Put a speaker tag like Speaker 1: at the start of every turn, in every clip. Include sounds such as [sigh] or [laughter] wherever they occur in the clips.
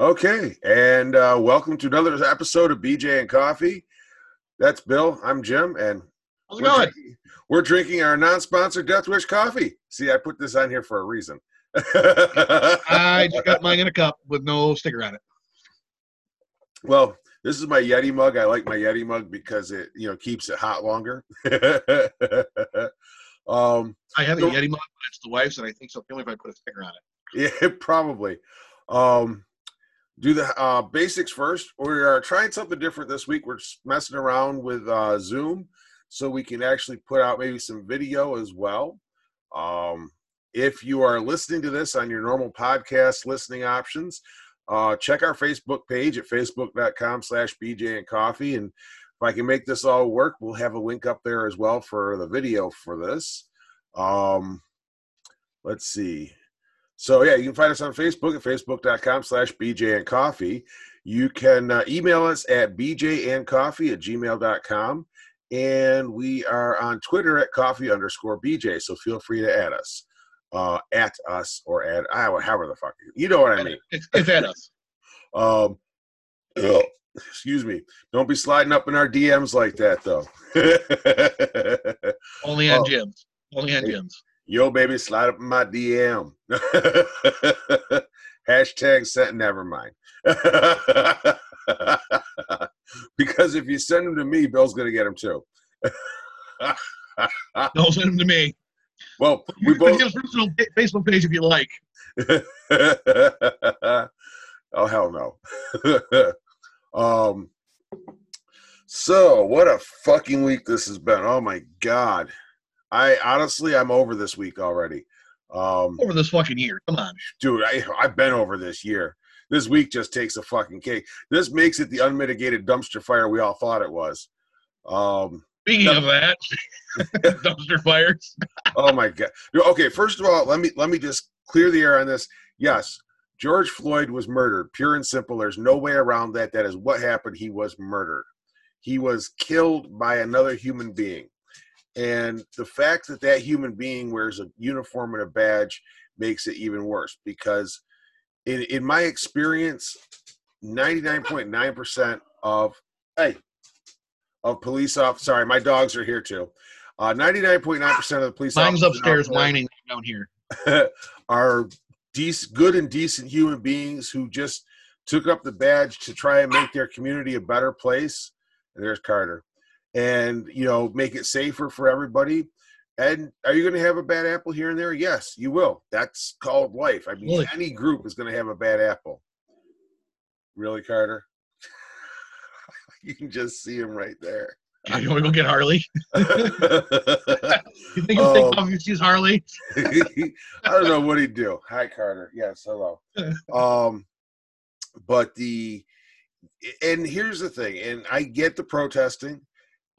Speaker 1: Okay, and uh, welcome to another episode of BJ and Coffee. That's Bill. I'm Jim, and
Speaker 2: How's it
Speaker 1: we're
Speaker 2: going?
Speaker 1: drinking, we're drinking our non-sponsored Death Wish coffee. See, I put this on here for a reason.
Speaker 2: I just got mine in a cup with no sticker on it.
Speaker 1: well, this is my Yeti mug. I like my Yeti mug because it, you know, keeps it hot longer. [laughs] um,
Speaker 2: I have a
Speaker 1: So-
Speaker 2: Yeti mug, but it's the wife's, and I think so only if I put a sticker on it. [laughs]
Speaker 1: Yeah, probably. Um, do the uh, basics first. We are trying something different this week. We're messing around with uh, Zoom so we can actually put out maybe some video as well. Um, if you are listening to this on your normal podcast listening options, uh, check our Facebook page at facebook.com slash BJ and Coffee. And if I can make this all work, we'll have a link up there as well for the video for this. Um, let's see. So yeah, you can find us on Facebook at facebook.com slash BJ and Coffee. You can uh, email us at bjandcoffee at gmail.com. And we are on Twitter at coffee underscore BJ. So feel free to add us. Uh, at us or add Iowa, however the fuck you know what I mean.
Speaker 2: It's, it's at us. [laughs]
Speaker 1: Um ugh, excuse me. Don't be sliding up in our DMs like that though. [laughs]
Speaker 2: Only on
Speaker 1: Oh.
Speaker 2: Jim's. Only on
Speaker 1: Hey. Yo, baby, slide up in my DM. [laughs] Hashtag sent. Never mind. [laughs] because if you send them to me, Bill's gonna get them too. [laughs]
Speaker 2: Don't send them to me.
Speaker 1: well, we both.
Speaker 2: personal Facebook page if you like.
Speaker 1: oh hell no. um. So what a fucking week this has been. Oh my god. I honestly I'm over this week already. Um
Speaker 2: Over this fucking year. Come on.
Speaker 1: dude, I I've been over this year. This week just takes a fucking cake. This makes it the unmitigated dumpster fire we all thought it was. Um
Speaker 2: Speaking of that, [laughs] dumpster fires.
Speaker 1: oh my god. Okay, first of all, let me let me just clear the air on this. Yes, George Floyd was murdered. Pure and simple. There's no way around that. That is what happened. He was murdered. He was killed by another human being. And the fact that that human being wears a uniform and a badge makes it even worse because in in my experience 99.9% of hey of police officers sorry my dogs are here too uh, 99.9% of the police
Speaker 2: Mine's
Speaker 1: officers
Speaker 2: upstairs whining down here. [laughs]
Speaker 1: are dec- good and decent human beings who just took up the badge to try and make their community a better place. And there's Carter, and you know, make it safer for everybody. And are you going to have a bad apple here and there? Yes, you will. That's called life. I mean,
Speaker 2: Really?
Speaker 1: any group is going to have a bad apple. Really, Carter? [laughs] you can just see him right there.
Speaker 2: I want to go get Harley. [laughs] You think
Speaker 1: Oh.
Speaker 2: he'll take off if Harley? [laughs]
Speaker 1: I don't know what he'd do. Hi, Carter. Yes, hello. Um, but the and here's the thing, and I get the protesting,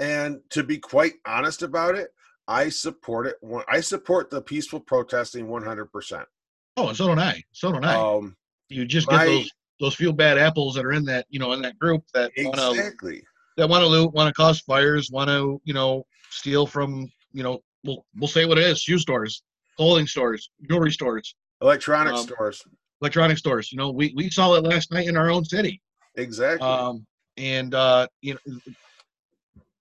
Speaker 1: and to be quite honest about it, I support it. I support the peaceful protesting 100. percent
Speaker 2: Oh, and so don't I. So don't I.
Speaker 1: Um,
Speaker 2: you just
Speaker 1: my-
Speaker 2: get those those few bad apples that are in that you know in that group that want to
Speaker 1: exactly.
Speaker 2: that want to loot, want to cause fires, want to you know steal from you know we'll we'll say what it is: shoe stores, clothing stores, jewelry stores,
Speaker 1: Electronic
Speaker 2: Um,
Speaker 1: stores.
Speaker 2: electronic stores. You know, we we saw it last night in our own city.
Speaker 1: Exactly.
Speaker 2: Um, and uh, you know.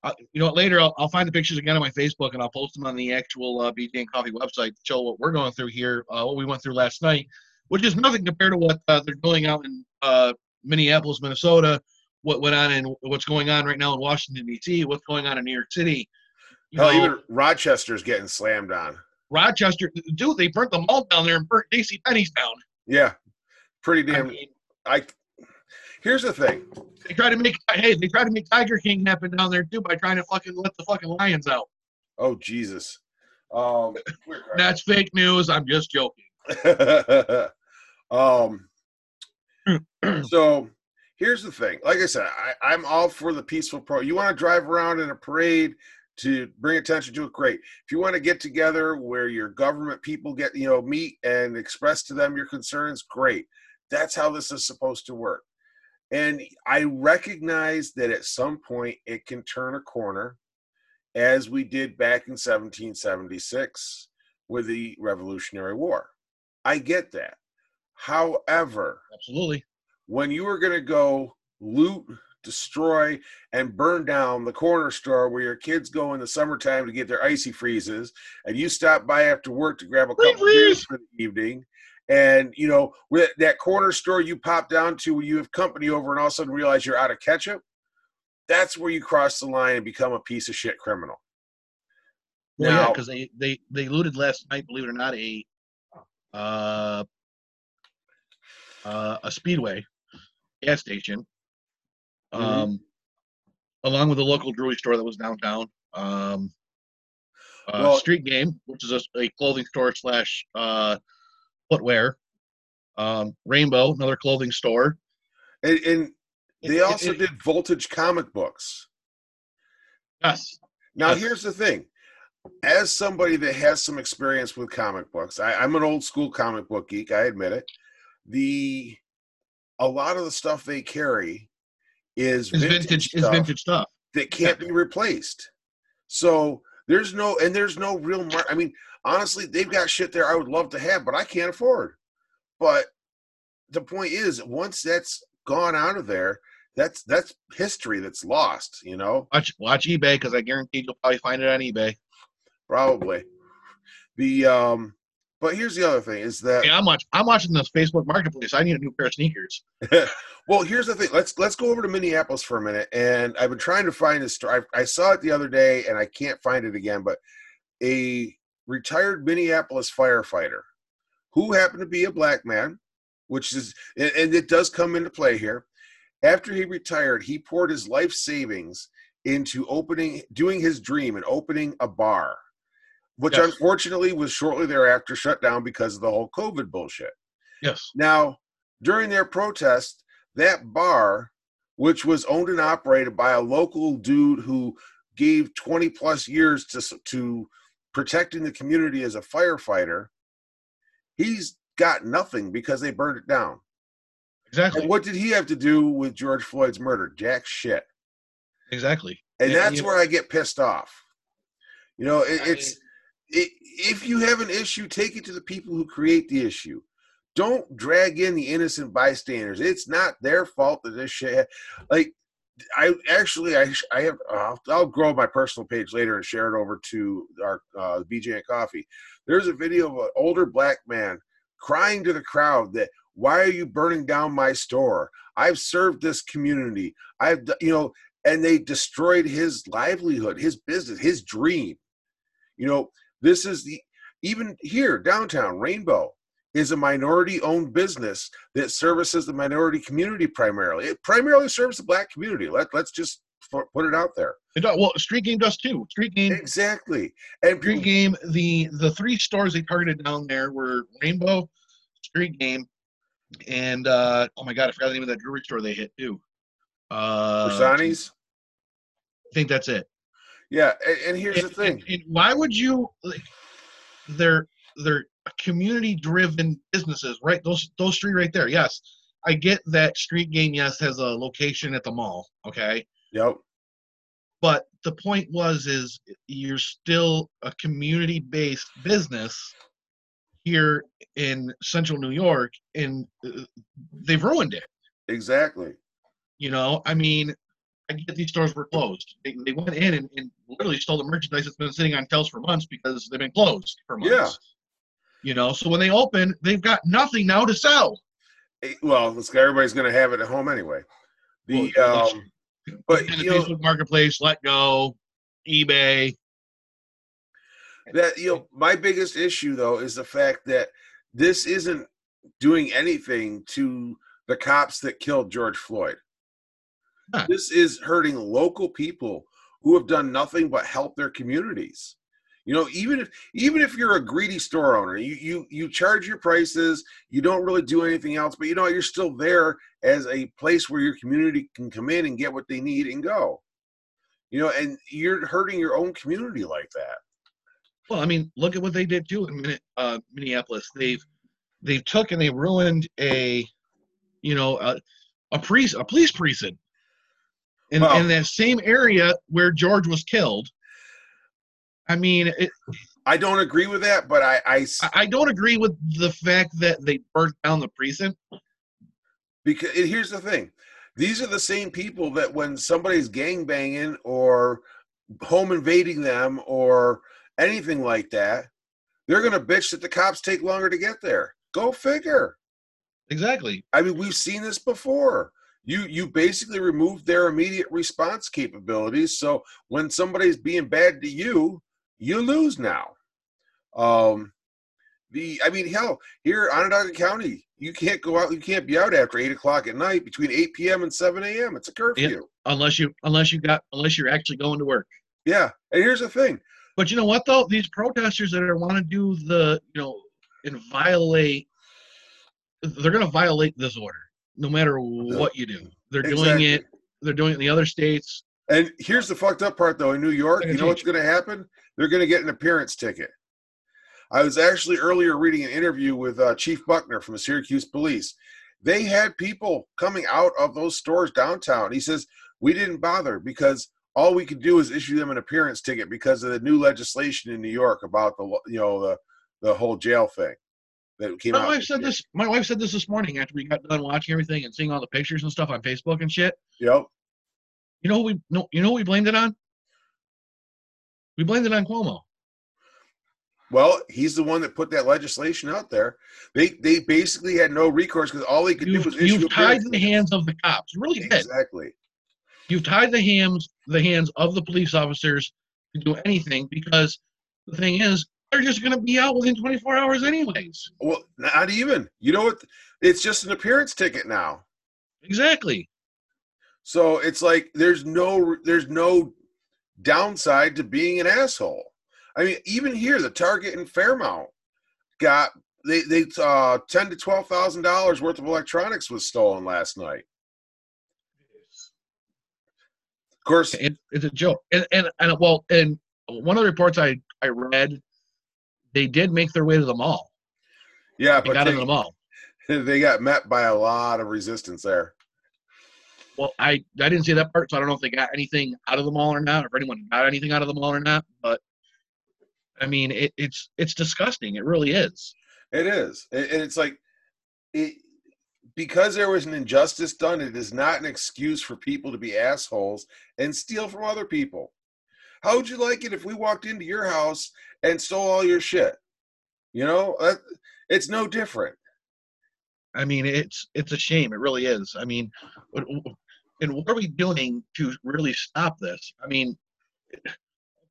Speaker 2: Uh, you know what? Later, I'll, I'll find the pictures again on my Facebook and I'll post them on the actual uh, BJ and Coffee website to show what we're going through here, uh, what we went through last night, which is nothing compared to what uh, they're doing out in uh, Minneapolis, Minnesota, what went on and what's going on right now in Washington D.C., what's going on in New York City. You
Speaker 1: Hell,
Speaker 2: know,
Speaker 1: even Rochester's getting slammed on.
Speaker 2: Rochester, dude, they burnt the mall down there and burnt JC Penney's down.
Speaker 1: Yeah, pretty
Speaker 2: I
Speaker 1: damn.
Speaker 2: mean,
Speaker 1: I. Here's the thing.
Speaker 2: they tried to make hey, they tried to make Tiger King happen down there too by trying to fucking let the fucking lions out.
Speaker 1: Oh Jesus. Um. [laughs]
Speaker 2: That's fake news. I'm just joking. [laughs]
Speaker 1: um so here's the thing like i said I, i'm all for the peaceful pro you want to drive around in a parade to bring attention to it great if you want to get together where your government people get you know meet and express to them your concerns great that's how this is supposed to work and i recognize that at some point it can turn a corner as we did back in 1776 with the revolutionary war I get that. However,
Speaker 2: Absolutely.
Speaker 1: when you were going to go loot, destroy, and burn down the corner store where your kids go in the summertime to get their icy freezes, and you stop by after work to grab a
Speaker 2: Free
Speaker 1: couple beers for the evening, and you know with that corner store you pop down to when you have company over, and all of a sudden realize you're out of ketchup. That's where you cross the line and become a piece of shit criminal.
Speaker 2: Well, yeah, because they, they they looted last night. Believe it or not, a uh, uh, a speedway gas station,
Speaker 1: Mhm.
Speaker 2: um, along with a local jewelry store that was downtown. Um, uh,
Speaker 1: Well-
Speaker 2: Street Game, which is a, a clothing store slash uh, footwear. Um, Rainbow, another clothing store.
Speaker 1: And, and they
Speaker 2: It-
Speaker 1: also
Speaker 2: it-
Speaker 1: did Voltage comic books.
Speaker 2: yes,
Speaker 1: Now,
Speaker 2: Yes.
Speaker 1: here's the thing. As somebody that has some experience with comic books, I, I'm an old school comic book geek. I admit it. The a lot of the stuff they carry is
Speaker 2: is
Speaker 1: vintage,
Speaker 2: vintage is vintage stuff.
Speaker 1: that can't be replaced. So there's no and there's no real. Mar- I mean, honestly, they've got shit there I would love to have, but I can't afford. But the point is, once that's gone out of there, that's that's history that's lost. You know.
Speaker 2: Watch watch eBay because I guarantee you'll probably find it on eBay.
Speaker 1: Probably. The um but here's the other thing is that
Speaker 2: Hey, I'm watching. I'm watching this Facebook Marketplace. I need a new pair of sneakers. [laughs]
Speaker 1: well here's the thing let's let's go over to Minneapolis for a minute and I've been trying to find this story I, I saw it the other day and I can't find it again but a retired Minneapolis firefighter who happened to be a black man which is and, and it does come into play here after he retired he poured his life savings into opening doing his dream and opening a bar which
Speaker 2: Yes.
Speaker 1: unfortunately was shortly thereafter shut down because of the whole covid bullshit
Speaker 2: Yes.
Speaker 1: now, during their protest, that bar, which was owned and operated by a local dude who gave 20 plus years to, to protecting the community as a firefighter, he's got nothing because they burned it down.
Speaker 2: Exactly.
Speaker 1: And what did he have to do with George Floyd's murder? Jack shit.
Speaker 2: Exactly.
Speaker 1: And
Speaker 2: Yeah,
Speaker 1: that's
Speaker 2: you-
Speaker 1: where I get pissed off. You know, it, it's i if you have an issue, take it to the people who create the issue. Don't drag in the innocent bystanders. It's not their fault that this shit. Like, I actually, I, I have. Uh, I'll grow my personal page later and share it over to our uh, BJ and Coffee. There's a video of an older black man crying to the crowd that, "Why are you burning down my store? I've served this community. I've, you know." And they destroyed his livelihood, his business, his dream. You know, this is the even here downtown Rainbow is a minority owned business that services the minority community primarily. It primarily serves the black community. Let let's just put it out there.
Speaker 2: It does- well, Street Game does too. Street Game.
Speaker 1: Exactly. And
Speaker 2: Street Game. The the three stores they targeted down there were Rainbow, Street Game, and uh, oh my god, I forgot the name of that jewelry store they hit too. Uh,
Speaker 1: Persani's,
Speaker 2: I think that's it.
Speaker 1: Yeah. And, and here's
Speaker 2: and,
Speaker 1: the thing.
Speaker 2: and- why would you like they're they're community driven businesses right those those three right there yes i get that street game yes has a location at the mall okay
Speaker 1: Yep.
Speaker 2: but the point was is you're still a community based business here in central new york and uh, they've ruined it
Speaker 1: Exactly.
Speaker 2: you know i mean i get these stores were closed they, they went in and, and literally stole the merchandise that's been sitting on shelves for months because they've been closed for months
Speaker 1: Yeah.
Speaker 2: you know so when they open they've got nothing now to sell
Speaker 1: Well, let's everybody's going to have it at home anyway. The
Speaker 2: Well,
Speaker 1: um, but
Speaker 2: the
Speaker 1: you know,
Speaker 2: facebook marketplace let go ebay
Speaker 1: that you know my biggest issue though is the fact that this isn't doing anything to the cops that killed George Floyd. This is hurting local people who have done nothing but help their communities. You know, even if even if you're a greedy store owner, you you you charge your prices, you don't really do anything else, but you know you're still there as a place where your community can come in and get what they need and go. You know, and you're hurting your own community like that.
Speaker 2: well i mean look at what they did too in uh, minneapolis they've they took and they ruined a you know a, a priest a police precinct in,
Speaker 1: Well-
Speaker 2: in that same area where george was killed i mean it,
Speaker 1: I don't agree with that, but I, I,
Speaker 2: I don't agree with the fact that they burnt down the precinct
Speaker 1: Because here's the thing: these are the same people that when somebody's gang banging or home invading them or anything like that, they're going to bitch that the cops take longer to get there. Go figure.
Speaker 2: Exactly.
Speaker 1: I mean, we've seen this before. You you basically remove their immediate response capabilities. So when somebody's being bad to you, you lose now. Um, the I mean, hell, here Onondaga County, you can't go out. You can't be out after eight o'clock at night between eight p.m. and seven a.m. It's a curfew.
Speaker 2: Unless you unless you got unless you're actually going to work.
Speaker 1: Yeah, and here's the thing.
Speaker 2: But you know what though? These protesters that are want to do the you know and violate, they're going to violate this order no matter what you do. They're doing it. They're doing it in the other states.
Speaker 1: And here's the fucked up part, though. In New York, you know what's going to happen? They're going to get an appearance ticket. I was actually earlier reading an interview with uh, Chief Buckner from the Syracuse Police. They had people coming out of those stores downtown. He says we didn't bother because all we could do is issue them an appearance ticket because of the new legislation in New York about the you know the the whole jail thing that came
Speaker 2: My
Speaker 1: out.
Speaker 2: wife said this. My wife said this this morning after we got done watching everything and seeing all the pictures and stuff on Facebook and shit.
Speaker 1: Yep.
Speaker 2: You know who we no. You know we blamed it on? We blamed it on Cuomo.
Speaker 1: Well, he's the one that put that legislation out there. They they basically had no recourse because all they could do
Speaker 2: You've,
Speaker 1: was issue
Speaker 2: you've tied the hands of the cops. You really did.
Speaker 1: Exactly.
Speaker 2: You've tied the hands the hands of the police officers to do anything because the thing is they're just going to be out within 24 hours anyways.
Speaker 1: Well, not even. You know what? It's just an appearance ticket now.
Speaker 2: Exactly.
Speaker 1: So it's like there's no there's no downside to being an asshole. I mean, even here, the Target in Fairmount got they they uh ten to twelve thousand dollars worth of electronics was stolen last night. Of course,
Speaker 2: It, it's a joke. And, and and well, and one of the reports I I read, they did make their way to the mall.
Speaker 1: yeah,
Speaker 2: They
Speaker 1: but
Speaker 2: got into the mall. [laughs]
Speaker 1: they got met by a lot of resistance there.
Speaker 2: Well, I I didn't see that part, so I don't know if they got anything out of the mall or not, or if anyone got anything out of the mall or not. But I mean, it, it's it's disgusting. It really is.
Speaker 1: It is, and it's like it because there was an injustice done. It is not an excuse for people to be assholes and steal from other people. How would you like it if we walked into your house and stole all your shit? You know, uh, it's no different.
Speaker 2: I mean, it's it's a shame. It really is. I mean, and what are we doing to really stop this? I mean,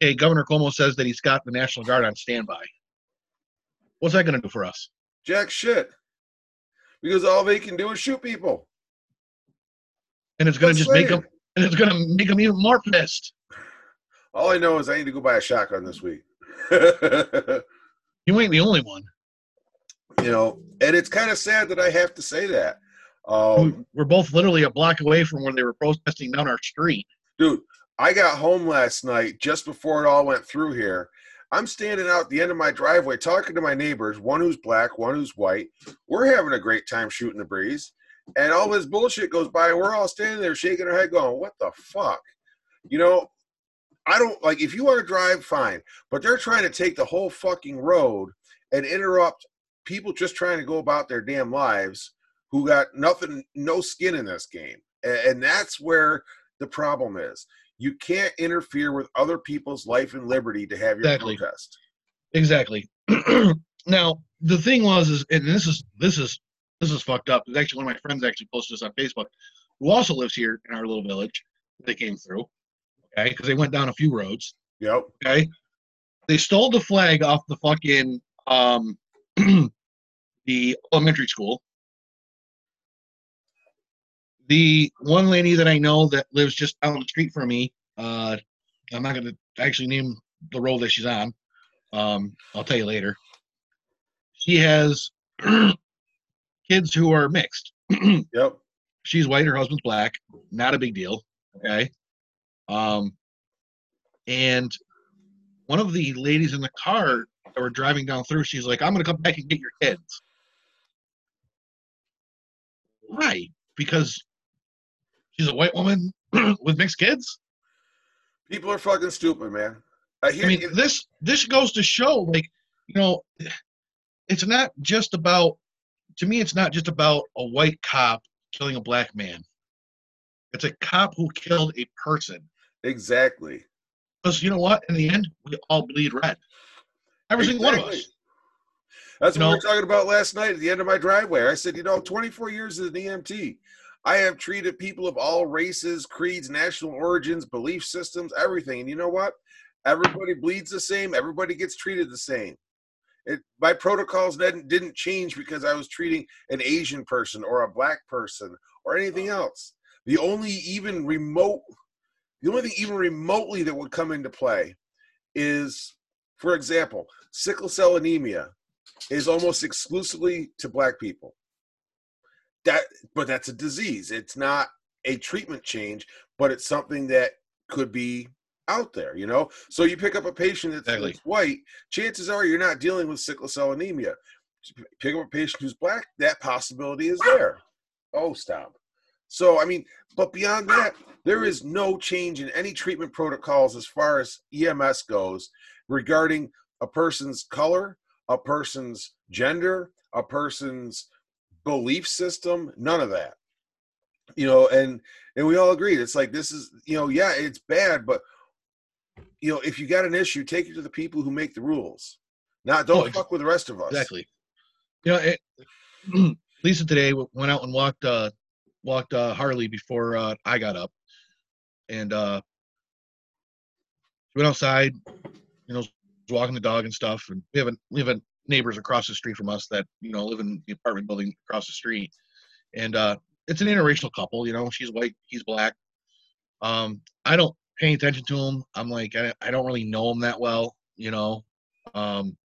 Speaker 2: okay, Governor Cuomo says that he's got the National Guard on standby. What's that going to do for us?
Speaker 1: Jack shit. Because all they can do is shoot people.
Speaker 2: And it's going to
Speaker 1: Just
Speaker 2: just make them, and it's going to make them even more pissed.
Speaker 1: All I know is I need to go buy a shotgun this week.
Speaker 2: You ain't the only one. [laughs]
Speaker 1: you know, and it's kind of sad that I have to say that. Um,
Speaker 2: We're both literally a block away from where they were protesting down our street.
Speaker 1: dude, I got home last night just before it all went through here. I'm standing out the end of my driveway talking to my neighbors, one who's black, one who's white. We're having a great time shooting the breeze. And all this bullshit goes by, and we're all standing there shaking our head, going, What the fuck? You know, I don't like if you want to drive, fine. But they're trying to take the whole fucking road and interrupt people just trying to go about their damn lives who got nothing, no skin in this game. And that's where the problem is. You can't interfere with other people's life and liberty to have your
Speaker 2: Exactly.
Speaker 1: protest.
Speaker 2: Exactly. [clears throat] now the thing was, is and this is this is this is fucked up. It's actually one of my friends actually posted this on Facebook, who also lives here in our little village. They came through, okay, because they went down a few roads.
Speaker 1: Yep.
Speaker 2: Okay, they stole the flag off the fucking um [clears throat] the elementary school. The one lady that I know that lives just down the street from me, uh, I'm not gonna actually name the role that she's on. Um, I'll tell you later. She has [clears throat] kids who are mixed. [clears throat]
Speaker 1: Yep.
Speaker 2: She's white, her husband's black. Not a big deal. Okay. Um, and one of the ladies in the car that were driving down through, she's like, I'm gonna come back and get your kids. Why? Because she's a white woman [clears throat] with mixed kids?
Speaker 1: People are fucking stupid, man. I hear
Speaker 2: I mean, this this goes to show, like, you know, it's not just about. To me, it's not just about a white cop killing a black man. It's a cop who killed a person.
Speaker 1: Exactly.
Speaker 2: Because you know what? In the end, we all bleed red. Every single one of us.
Speaker 1: That's
Speaker 2: You
Speaker 1: what we were talking about last night at the end of my driveway. I said, you know, 24 years as an EMT, I have treated people of all races, creeds, national origins, belief systems, everything. And you know what? Everybody bleeds the same. Everybody gets treated the same. It, my protocols didn't, didn't change because I was treating an Asian person or a black person or anything oh. else. The only even remote, the only thing even remotely that would come into play is, for example, sickle cell anemia is almost exclusively to black people. That, but that's a disease. It's not a treatment change, but it's something that could be out there. You know, so you pick up a patient that's,
Speaker 2: Exactly.
Speaker 1: that's white. Chances are you're not dealing with sickle cell anemia. Pick up a patient who's black. That possibility is there. Oh, stop. So I mean, but beyond that, there is no change in any treatment protocols as far as EMS goes regarding a person's color, a person's gender, a person's belief system, none of that. You know, and and we all agreed it's like this is, you know, yeah, it's bad, but you know, if you got an issue, take it to the people who make the rules. Not don't
Speaker 2: Oh,
Speaker 1: fuck with the rest of us.
Speaker 2: Exactly. You know, it, [clears throat] Lisa today went out and walked uh walked uh Harley before uh I got up, and uh went outside. You know, was walking the dog and stuff, and we have a we have a neighbors across the street from us that you know live in the apartment building across the street, and uh it's an interracial couple. You know, she's white, he's black. Um, I don't pay attention to him. I'm like, I, I don't really know him that well. You know, um,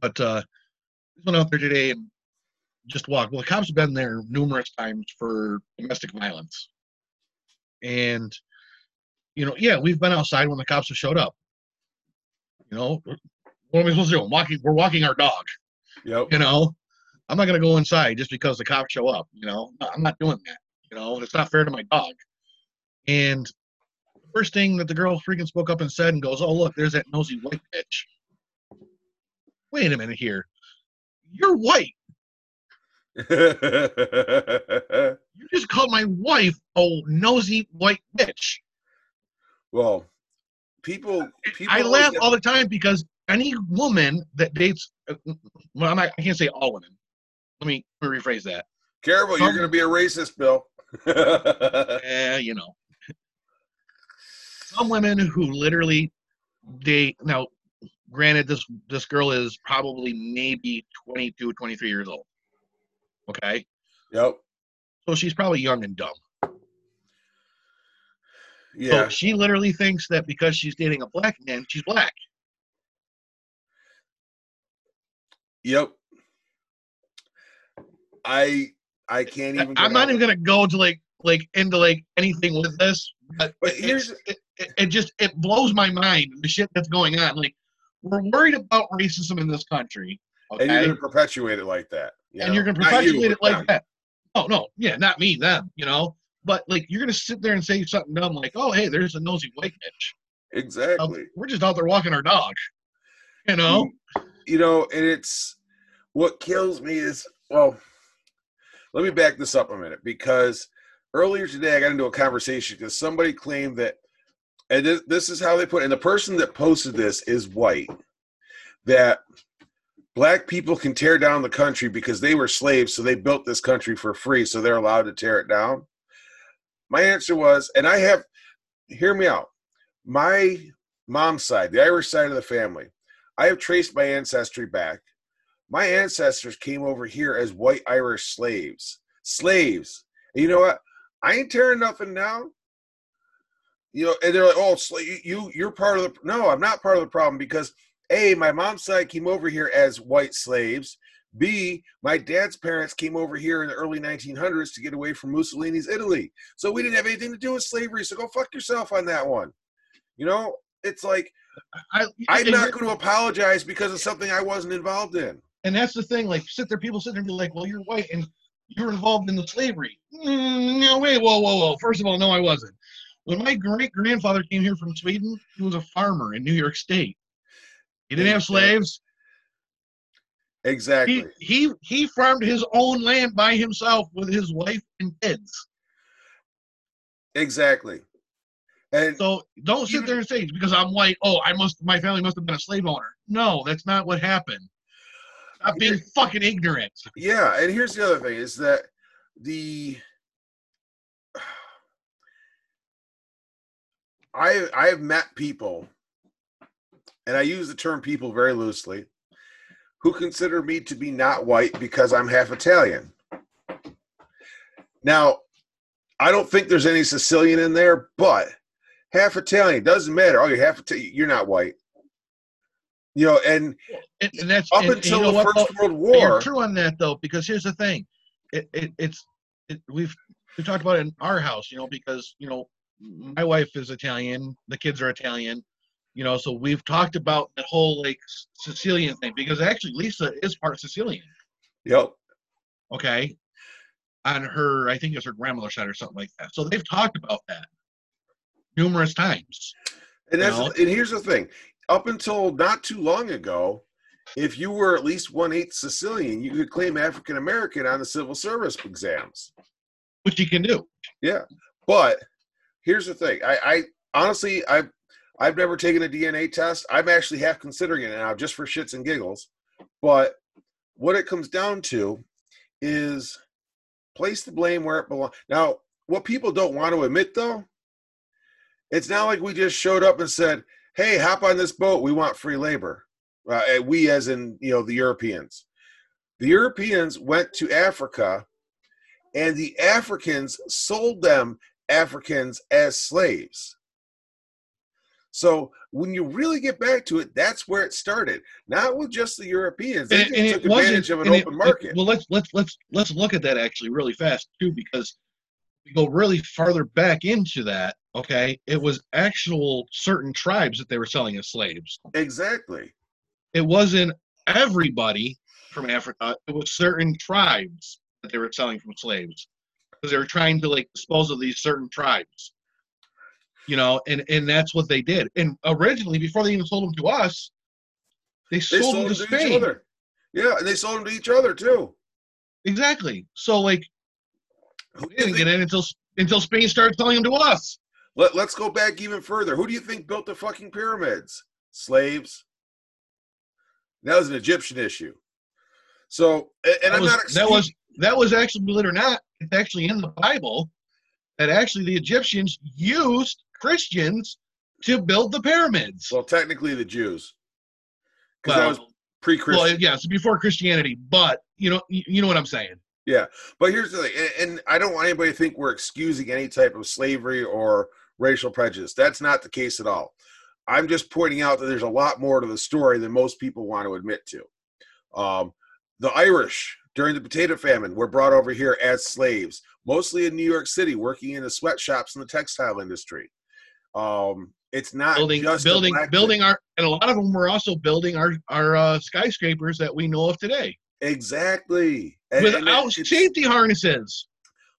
Speaker 2: but uh went out there today and just walk. Well, the cops have been there numerous times for domestic violence. And, you know, yeah, we've been outside when the cops have showed up. You know, what am I supposed to do? I'm walking, we're walking our dog,
Speaker 1: Yep.
Speaker 2: you know. I'm not gonna go inside just because the cops show up, you know. I'm not doing that. You know, it's not fair to my dog. And the first thing that the girl freaking spoke up and said and goes, Oh look, there's that nosy white bitch. Wait a minute here. You're white. [laughs] You just called my wife a nosy white bitch.
Speaker 1: well, people, people
Speaker 2: I laugh
Speaker 1: get-
Speaker 2: all the time because any woman that dates, uh, well, I'm not, I can't say all women. Let me, let me rephrase that.
Speaker 1: Careful, you're going to be a racist, Bill. [laughs]
Speaker 2: Eh, you know, some women who literally date. Now, granted, this this girl is probably maybe 22, 23 years old. Okay,
Speaker 1: yep.
Speaker 2: so she's probably young and dumb.
Speaker 1: Yeah.
Speaker 2: So she literally thinks that because she's dating a black man, she's black.
Speaker 1: Yep. I I can't even.
Speaker 2: I'm not even gonna go to like like into like anything with this, but,
Speaker 1: But here's-
Speaker 2: it, it, it just it blows my mind the shit that's going on. Like we're worried about racism in this country,
Speaker 1: and you're going to perpetuate it like that. you
Speaker 2: and
Speaker 1: know?
Speaker 2: you're gonna
Speaker 1: Not you,
Speaker 2: perpetuate it like
Speaker 1: them.
Speaker 2: that. Oh no, yeah, not me, them, you know. But like you're gonna sit there and say something dumb like, "Oh, hey, there's a nosy white bitch." Um,
Speaker 1: Exactly.
Speaker 2: we're just out there walking our dog, you know.
Speaker 1: you know, and it's what kills me is well, let me back this up a minute because earlier today I got into a conversation because somebody claimed that, and this, this is how they put it, and the person that posted this is white, that black people can tear down the country because they were slaves, so they built this country for free, so they're allowed to tear it down. My answer was, and I have, hear me out, my mom's side, the Irish side of the family, I have traced my ancestry back. My ancestors came over here as white Irish slaves. Slaves. And you know what? I ain't tearing nothing down. You know, and they're like, "Oh, you you're part of the." No, I'm not part of the problem because a my mom's side came over here as white slaves. B my dad's parents came over here in the early 1900s to get away from Mussolini's Italy. So we didn't have anything to do with slavery. So go fuck yourself on that one. You know, it's like
Speaker 2: I,
Speaker 1: I'm not going to apologize because of something I wasn't involved in.
Speaker 2: And that's the thing. Like, sit there, people sit there and be like, "Well, you're white and you're involved in the slavery." Mm, no, way. whoa, whoa, whoa. First of all, no, I wasn't. When my great grandfather came here from Sweden, he was a farmer in New York State. He didn't have slaves.
Speaker 1: Exactly.
Speaker 2: He, he he farmed his own land by himself with his wife and kids.
Speaker 1: Exactly. And
Speaker 2: So don't sit there and say because I'm white. Oh, I must. My family must have been a slave owner. No, that's not what happened. Stop being fucking ignorant.
Speaker 1: yeah, and here's the other thing is that the [sighs] I I have met people, and I use the term people very loosely, who consider me to be not white because I'm half Italian. Now, I don't think there's any Sicilian in there, but half Italian doesn't matter. Oh, you're half Italian. You're not white. You know, and
Speaker 2: And, and that's
Speaker 1: up
Speaker 2: and-
Speaker 1: until
Speaker 2: you know
Speaker 1: the
Speaker 2: what,
Speaker 1: First? World
Speaker 2: You're
Speaker 1: War,
Speaker 2: true on that though, because here's the thing. It, it it's it, we've we talked about it in our house, you know, because you know my wife is Italian, the kids are Italian, you know, so we've talked about the whole like Sicilian thing because actually Lisa is part Sicilian.
Speaker 1: yep,
Speaker 2: okay on her i think it's her grandmother's side or something like that so they've talked about that numerous times
Speaker 1: And that's
Speaker 2: know?
Speaker 1: and here's the thing: up until not too long ago, if you were at least one eighth Sicilian, you could claim African American on the civil service exams.
Speaker 2: which you can do Yeah.
Speaker 1: But here's the thing: I, I honestly, I've I've never taken a DNA test. I'm actually half considering it now, just for shits and giggles. But what it comes down to is place the blame where it belongs. Now, what people don't want to admit, though, it's not like we just showed up and said, "Hey, hop on this boat. We want free labor." Uh, we, as in you know, the Europeans. The Europeans went to Africa, and the Africans sold them Africans as slaves. So when you really get back to it, that's where it started. Not with just the Europeans; they
Speaker 2: And-
Speaker 1: just
Speaker 2: and
Speaker 1: took advantage of an
Speaker 2: it-
Speaker 1: open
Speaker 2: it-
Speaker 1: market.
Speaker 2: well let's let's let's let's look at that actually really fast too because we go really farther back into that okay it was actual certain tribes that they were selling as slaves
Speaker 1: exactly.
Speaker 2: it wasn't everybody from africa uh, it was certain tribes that they were selling from slaves because they were trying to like dispose of these certain tribes you know and and that's what they did and originally before they even sold them to us they
Speaker 1: They
Speaker 2: sold,
Speaker 1: sold
Speaker 2: them to
Speaker 1: to each
Speaker 2: spain
Speaker 1: other. Yeah, and they sold them to each other too.
Speaker 2: exactly so like
Speaker 1: Who
Speaker 2: we didn't
Speaker 1: think-
Speaker 2: get in until until spain started selling them to us
Speaker 1: Let, let's go back even further. Who do you think built the fucking pyramids? Slaves. That was an Egyptian issue. So, and,
Speaker 2: that
Speaker 1: I'm
Speaker 2: was,
Speaker 1: not.
Speaker 2: that was that was actually believe it or not it's actually in the bible that actually the egyptians used christians to build the pyramids
Speaker 1: well, technically the Jews, because that was pre-Christian.
Speaker 2: well yeah so before christianity but you know you, you know what i'm saying Yeah,
Speaker 1: But here's the thing, and, and I don't want anybody to think we're excusing any type of slavery or racial prejudice. That's not the case at all. I'm just pointing out that there's a lot more to the story than most people want to admit to. Um, the Irish during the potato famine were brought over here as slaves, mostly in New York City, working in the sweatshops in the textile industry. Um, it's not
Speaker 2: building
Speaker 1: just
Speaker 2: building building our and a lot of them were also building our our uh, skyscrapers that we know of today
Speaker 1: exactly And- and
Speaker 2: without
Speaker 1: it-
Speaker 2: safety harnesses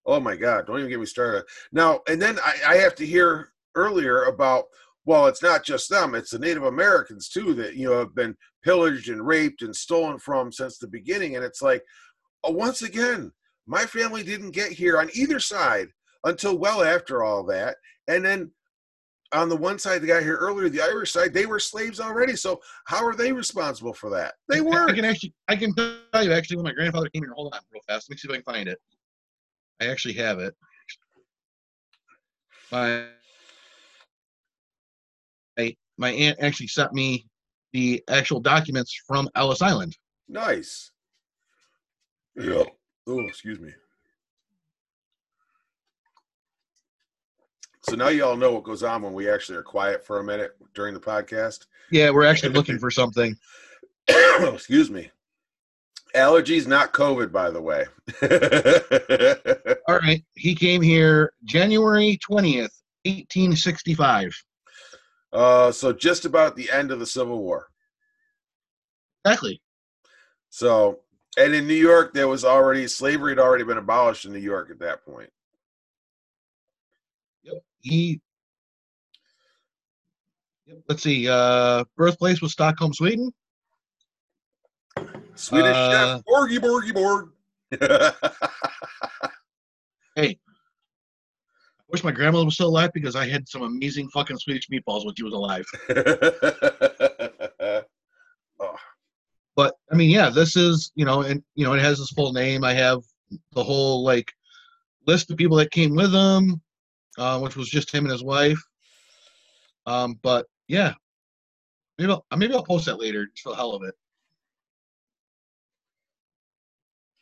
Speaker 1: Oh my God! Don't even get me started. Now and then I, I have to hear earlier about well, it's not just them; it's the Native Americans too that you know have been pillaged and raped and stolen from since the beginning. And it's like, oh, once again, my family didn't get here on either side until well after all that. And then on the one side that got here earlier, the Irish side, they were slaves already. So how are they responsible for that? They were.
Speaker 2: I can actually, I can tell you actually when my grandfather came here. Hold on, real fast. Let me see if I can find it. I actually have it. My my, my aunt actually sent me the actual documents from Ellis Island.
Speaker 1: Nice. Yeah. Oh, excuse me. So now you all know what goes on when we actually are quiet for a minute during the podcast.
Speaker 2: Yeah, we're actually looking for something. [coughs]
Speaker 1: excuse me. Allergies, not COVID, by the way. [laughs]
Speaker 2: All right, he came here January twentieth, eighteen sixty-five.
Speaker 1: uh, so just about the end of the Civil War.
Speaker 2: Exactly.
Speaker 1: So, and in New York, there was already slavery had already been abolished in New York at that point.
Speaker 2: He. Let's see. Uh, birthplace was Stockholm, Sweden.
Speaker 1: Swedish
Speaker 2: Uh,
Speaker 1: chef, Borgy Borgy Borg. [laughs]
Speaker 2: Hey, I wish my grandmother was still alive because I had some amazing fucking Swedish meatballs when she was alive. [laughs] But I mean, yeah, this is you know, and you know, it has his full name. I have the whole like list of people that came with him, uh, which was just him and his wife. Um, but yeah, maybe I'll, maybe I'll post that later just for the hell of it.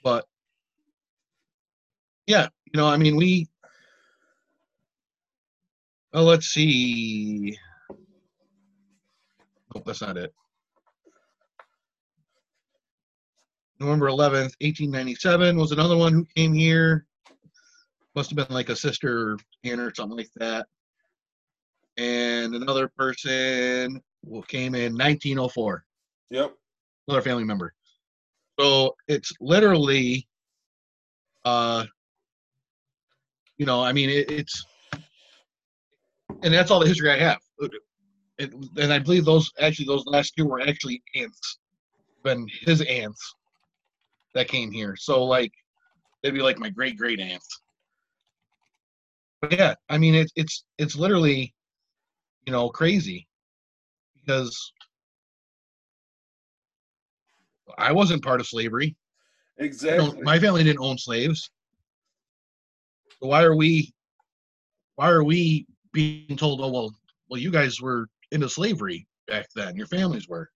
Speaker 2: But yeah, you know, I mean, we. Well, let's see. Nope, that's not it. November 11th, 1897 was another one who came here. Must have been like a sister or or something like that. And another person who came in 1904,
Speaker 1: yep.
Speaker 2: another family member. So it's literally, uh, you know, I mean, it, it's, and that's all the history I have. It, and I believe those actually those last two were actually ants, been his ants that came here. So like they'd be like my great great aunts. Yeah, I mean it's it's it's literally, you know, crazy because I wasn't part of slavery.
Speaker 1: Exactly.
Speaker 2: my family didn't own slaves. So why are we why are we being told, oh well, well you guys were into slavery back then, your families were.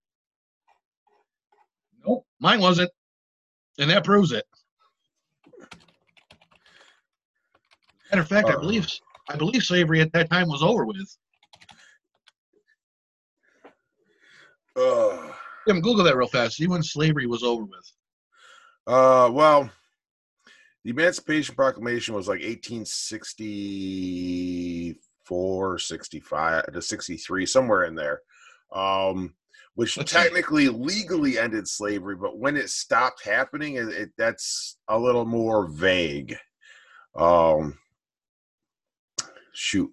Speaker 2: Nope, mine wasn't. And that proves it. Matter of fact, I
Speaker 1: Uh.
Speaker 2: believe I believe slavery at that time was over with.
Speaker 1: Ugh.
Speaker 2: Yeah, Google that real fast. See when slavery was over with.
Speaker 1: Uh, well, the Emancipation Proclamation was like 1864, 65 to 63, somewhere in there. Um, which
Speaker 2: Let's see.
Speaker 1: technically legally ended slavery, but when it stopped happening, it, it that's a little more vague. Um, shoot,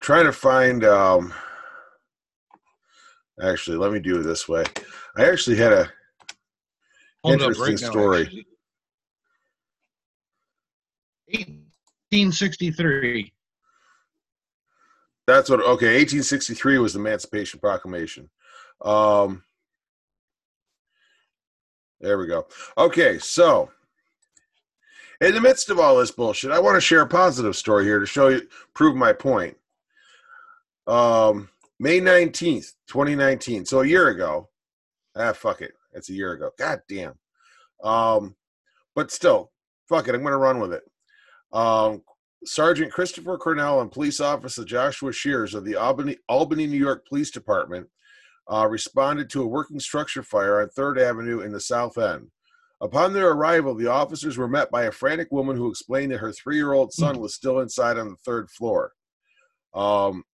Speaker 1: trying to find. Um, actually, let me do it this way. I actually had a
Speaker 2: Hold
Speaker 1: Interesting story.
Speaker 2: actually. 1863.
Speaker 1: That's what. Okay, 1863 was the Emancipation Proclamation. Um, there we go. Okay, so in the midst of all this bullshit, I want to share a positive story here to show you, prove my point. Um, May 19th, 2019. So a year ago. Ah, fuck it. It's a year ago. God damn. Um, but still, fuck it. I'm going to run with it. Um, Sergeant Christopher Cornell and Police Officer Joshua Shears of the Albany, Albany, New York Police Department uh, responded to a working structure fire on Third Avenue in the South End. Upon their arrival, the officers were met by a frantic woman who explained that her three-year-old son was still inside on the third floor. Um,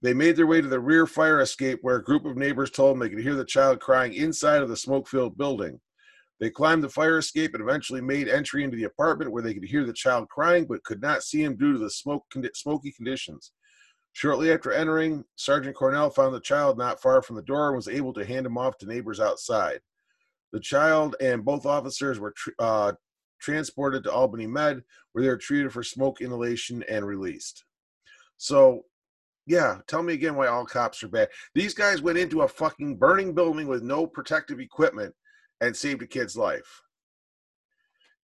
Speaker 1: they made their way to the rear fire escape, where a group of neighbors told them they could hear the child crying inside of the smoke-filled building. They climbed the fire escape and eventually made entry into the apartment where they could hear the child crying but could not see him due to the smoke condi- smoky conditions. Shortly after entering, Sergeant Cornell found the child not far from the door and was able to hand him off to neighbors outside. The child and both officers were tr- uh, transported to Albany Med, where they were treated for smoke inhalation and released. So, yeah, tell me again why all cops are bad. These guys went into a fucking burning building with no protective equipment and saved a kid's life.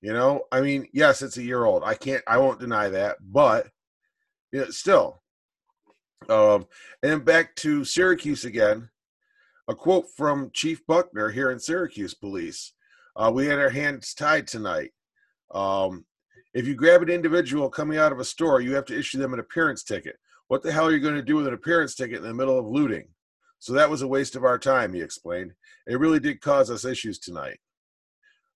Speaker 1: You know, I mean, yes, it's a year old. I can't, I won't deny that, but you know, still. Um, and back to Syracuse again. A quote from Chief Buckner here in Syracuse Police. Uh, we had our hands tied tonight. Um, if you grab an individual coming out of a store, you have to issue them an appearance ticket. What the hell are you going to do with an appearance ticket in the middle of looting? So that was a waste of our time, he explained. It really did cause us issues tonight.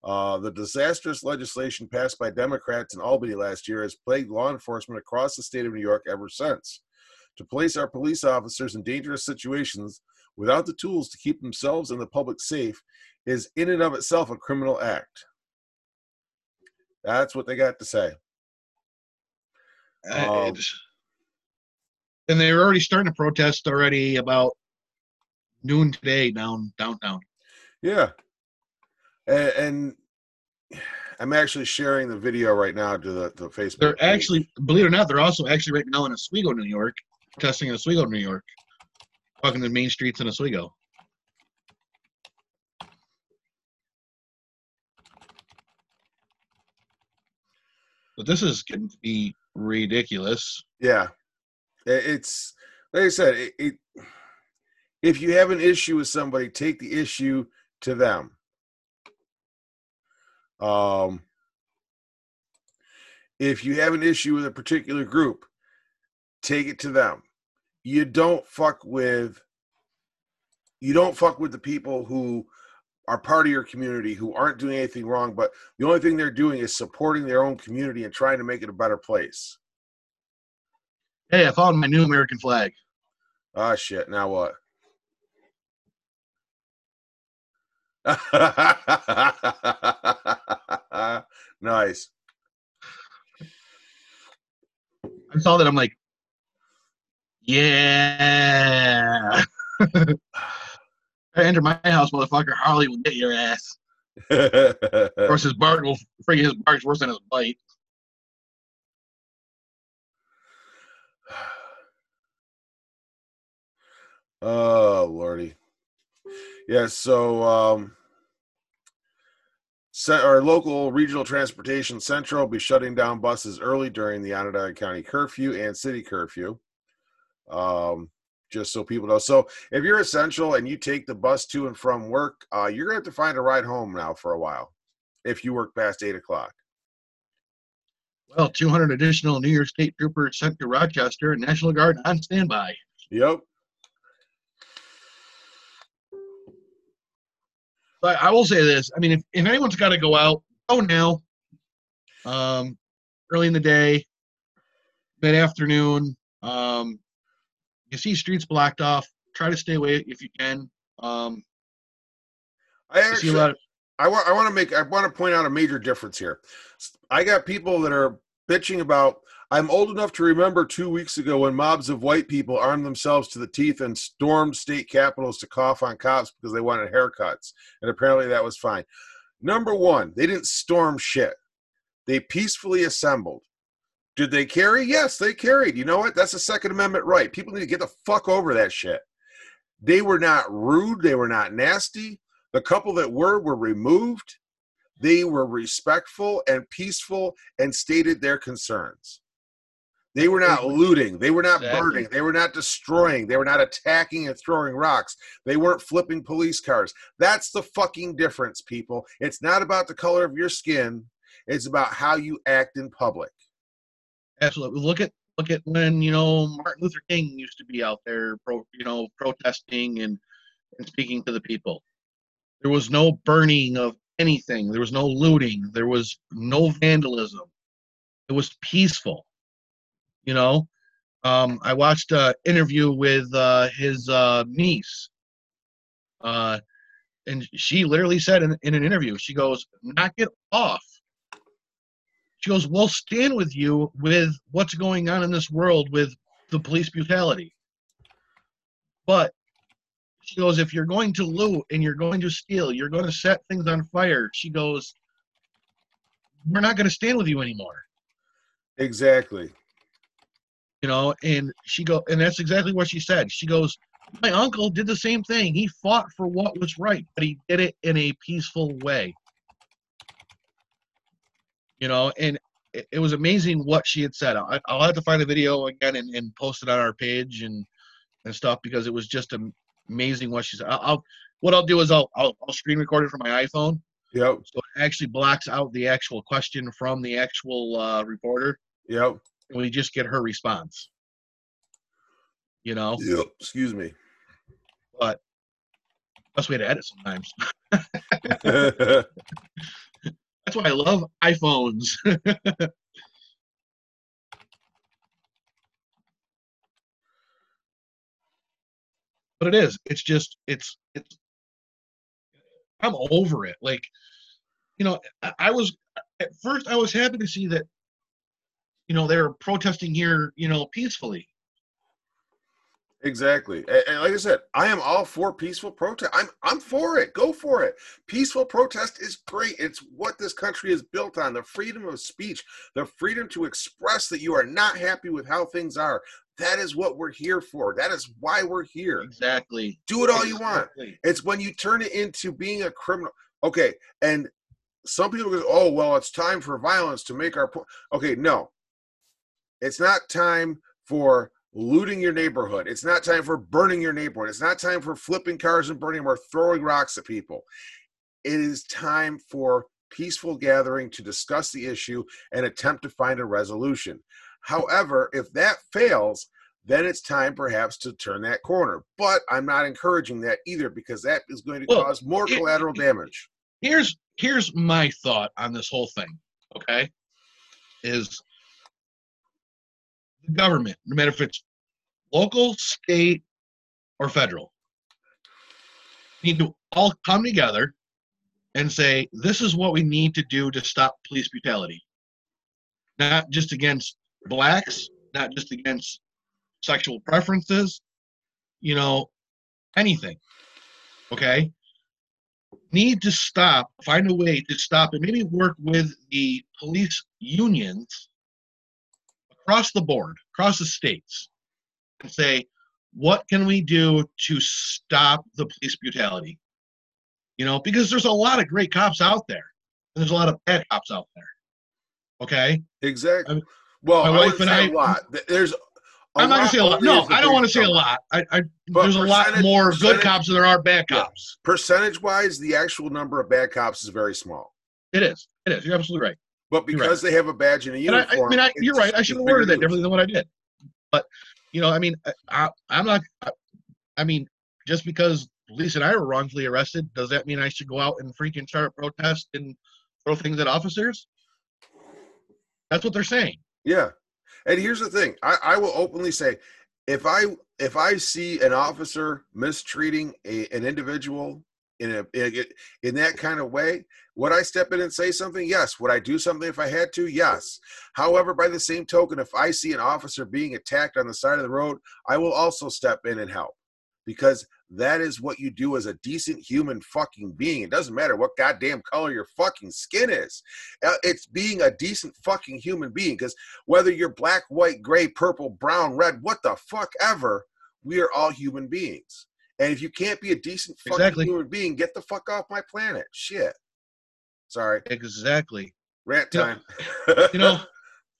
Speaker 1: Uh, the disastrous legislation passed by Democrats in Albany last year has plagued law enforcement across the state of New York ever since. To place our police officers in dangerous situations without the tools to keep themselves and the public safe is in and of itself a criminal act. That's what they got to say. Um,
Speaker 2: and they're already starting to protest already about noon today down downtown.
Speaker 1: Yeah. and, and I'm actually sharing the video right now to the, the Facebook.
Speaker 2: They're
Speaker 1: page.
Speaker 2: actually, believe it or not, they're also actually right now in Oswego, New York, testing in Oswego, New York, walking the main streets in Oswego. But this is getting to be ridiculous.
Speaker 1: Yeah, it's like I said. It, it if you have an issue with somebody, take the issue to them. Um, if you have an issue with a particular group, take it to them. You don't fuck with. You don't fuck with the people who are part of your community who aren't doing anything wrong, but the only thing they're doing is supporting their own community and trying to make it a better place.
Speaker 2: Hey, I found my new American flag.
Speaker 1: Ah, shit. Now what? [laughs] nice.
Speaker 2: I saw that. I'm like, yeah. Enter my house, motherfucker. Harley will get your ass. Of course, his bark will freaking his bark's worse than his bite. [sighs]
Speaker 1: oh, lordy. Yeah, so um our local regional transportation central will be shutting down buses early during the Onondaga County curfew and city curfew. Um just so people know. So if you're essential and you take the bus to and from work, uh, you're gonna have to find a ride home now for a while if you work past eight o'clock.
Speaker 2: Well, 200 additional New York State troopers sent to Rochester and National Guard on standby.
Speaker 1: Yep.
Speaker 2: But I will say this: I mean, if, if anyone's got to go out, go now. Um, early in the day, mid afternoon. Um, you see streets blocked off. Try to stay away if you can. Um,
Speaker 1: I
Speaker 2: see
Speaker 1: actually
Speaker 2: lot of
Speaker 1: I want I want to make I want to point out a major difference here. I got people that are bitching about I'm old enough to remember 2 weeks ago when mobs of white people armed themselves to the teeth and stormed state capitals to cough on cops because they wanted haircuts and apparently that was fine. Number 1, they didn't storm shit. They peacefully assembled. Did they carry? Yes, they carried. You know what? That's a second amendment right. People need to get the fuck over that shit. They were not rude, they were not nasty. The couple that were were removed. They were respectful and peaceful and stated their concerns. They were not looting. They were not burning. They were not destroying. They were not attacking and throwing rocks. They weren't flipping police cars. That's the fucking difference, people. It's not about the color of your skin. It's about how you act in public.
Speaker 2: Absolutely. Look at look at when you know Martin Luther King used to be out there, pro, you know, protesting and and speaking to the people. There was no burning of anything. There was no looting. There was no vandalism. It was peaceful. You know, um, I watched an interview with uh, his uh, niece, uh, and she literally said in, in an interview, she goes, "Knock it off." She goes, "We'll stand with you with what's going on in this world with the police brutality, but." She goes, if you're going to loot and you're going to steal, you're going to set things on fire. She goes, we're not going to stand with you anymore.
Speaker 1: Exactly.
Speaker 2: You know, and she go, and that's exactly what she said. She goes, my uncle did the same thing. He fought for what was right, but he did it in a peaceful way. You know, and it, it was amazing what she had said. I, I'll have to find the video again and, and post it on our page and and stuff because it was just amazing what she said. I'll, I'll what I'll do is I'll, I'll I'll screen record it from my iPhone,
Speaker 1: Yep.
Speaker 2: so it actually blocks out the actual question from the actual uh, reporter,
Speaker 1: Yep.
Speaker 2: and we just get her response. You know,
Speaker 1: Yep. Excuse me.
Speaker 2: but best way to edit sometimes. [laughs] [laughs] That's why I love iPhones. [laughs] but it is. It's just it's it's I'm over it. Like, you know, I, I was at first I was happy to see that, you know, they're protesting here, you know, peacefully.
Speaker 1: Exactly. And, like I said, I am all for peaceful protest. I'm I'm for it. Go for it. Peaceful protest is great. It's what this country is built on. The freedom of speech, the freedom to express that you are not happy with how things are. That is what we're here for. That is why we're here.
Speaker 2: Exactly.
Speaker 1: Do it all you want. It's when you turn it into being a criminal. Okay, and some people go, "Oh, well, it's time for violence to make our point." Okay, no, it's not time for looting your neighborhood. It's not time for burning your neighborhood. It's not time for flipping cars and burning them or throwing rocks at people. It is time for peaceful gathering to discuss the issue and attempt to find a resolution. However, if that fails, then it's time perhaps to turn that corner. But I'm not encouraging that either because that is going to
Speaker 2: Well,
Speaker 1: cause more
Speaker 2: it-
Speaker 1: collateral damage.
Speaker 2: here's here's my thought on this whole thing okay is the government no matter if it's local state or federal. Need to all come together and say this is what we need to do to stop police brutality. Not just against blacks not just against sexual preferences you know anything okay? Need to stop, find a way to stop and maybe work with the police unions across the board, across the states, and say, what can we do to stop the police brutality? You know, because there's a lot of great cops out there, and there's a lot of bad cops out there. Okay,
Speaker 1: Exactly.
Speaker 2: I'm-
Speaker 1: well,
Speaker 2: my
Speaker 1: I
Speaker 2: wife and
Speaker 1: say
Speaker 2: I-
Speaker 1: a lot. There's. i
Speaker 2: I'm not gonna say a lot. No, I don't want to say a lot. I, I there's a lot more good cops than there are bad
Speaker 1: Yeah.
Speaker 2: cops.
Speaker 1: Percentage wise, the actual number of bad cops is very small.
Speaker 2: It is. It is. You're absolutely right.
Speaker 1: But
Speaker 2: You're right.
Speaker 1: because they have a badge and a
Speaker 2: And I,
Speaker 1: uniform,
Speaker 2: I mean, I, you're right. I should have worded that differently than what I did. But you know, I mean, I, I'm not. I, I mean, just because police and I were wrongfully arrested, does that mean I should go out and freaking start a protest and throw things at officers? That's what they're saying.
Speaker 1: Yeah. And here's the thing. I, I will openly say if I if I see an officer mistreating a, an individual in a in, that kind of way, would I step in and say something? Yes. Would I do something if I had to? Yes. However, by the same token, if I see an officer being attacked on the side of the road, I will also step in and help. Because that is what you do as a decent human fucking being. It doesn't matter what goddamn color your fucking skin is. Uh, It's being a decent fucking human being. Because whether you're black, white, gray, purple, brown, red, what the fuck ever, we are all human beings. And if you can't be a decent fucking
Speaker 2: Exactly.
Speaker 1: human being, get the fuck off my planet. Shit. Sorry.
Speaker 2: Exactly.
Speaker 1: Rant
Speaker 2: You know-
Speaker 1: time. [laughs]
Speaker 2: You know,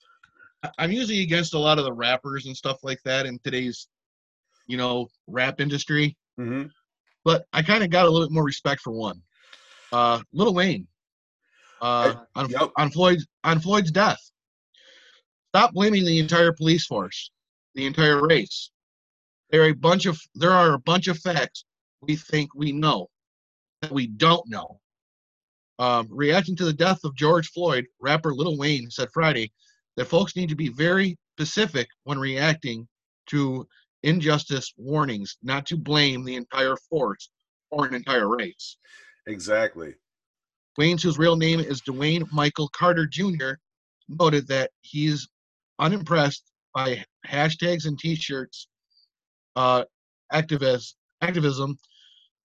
Speaker 2: [laughs] I'm usually against a lot of the rappers and stuff like that in today's, you know, rap industry.
Speaker 1: hmm
Speaker 2: but I kind of got a little bit more respect for one. Uh, Lil Wayne. Uh, on,
Speaker 1: Yep.
Speaker 2: on Floyd's on Floyd's death. Stop blaming the entire police force, the entire race. There are a bunch of there are a bunch of facts we think we know that we don't know. Um, reacting to the death of George Floyd, rapper Lil Wayne said Friday that folks need to be very specific when reacting to injustice warnings, not to blame the entire force or an entire race.
Speaker 1: Exactly.
Speaker 2: Wayne's, whose real name is Dwayne Michael Carter Jr., noted that he's unimpressed by hashtags and T-shirts, uh, activist activism.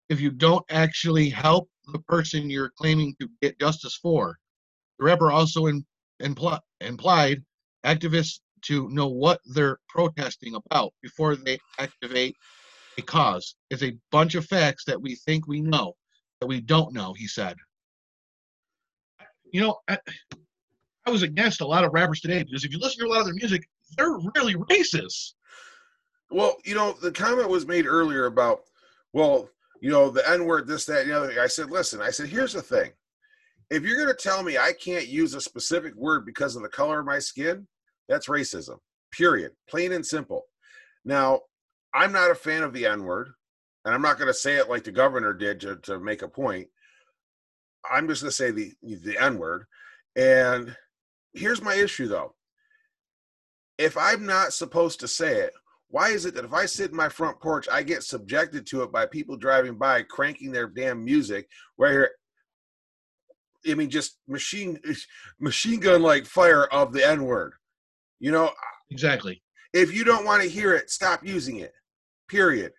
Speaker 2: If you don't actually help the person you're claiming to get justice for, the rapper also in, impl- implied activists to know what they're protesting about before they activate a cause. It's a bunch of facts that we think we know that we don't know, he said. You know, I, I was against a lot of rappers today because if you listen to a lot of their music, they're really racist.
Speaker 1: Well, you know, the comment was made earlier about, well, you know, the N word, this, that, and the other thing. I said, listen, I said, here's the thing. If you're going to tell me I can't use a specific word because of the color of my skin, that's racism, period. Plain and simple. Now, I'm not a fan of the N word, and I'm not going to say it like the governor did to, to make a point. I'm just going to say the, the N word. And here's my issue, though. If I'm not supposed to say it, why is it that if I sit in my front porch, I get subjected to it by people driving by cranking their damn music where I hear, I mean, just machine [laughs] machine gun like fire of the N word. You know,
Speaker 2: Exactly.
Speaker 1: if you don't want to hear it, stop using it. Period.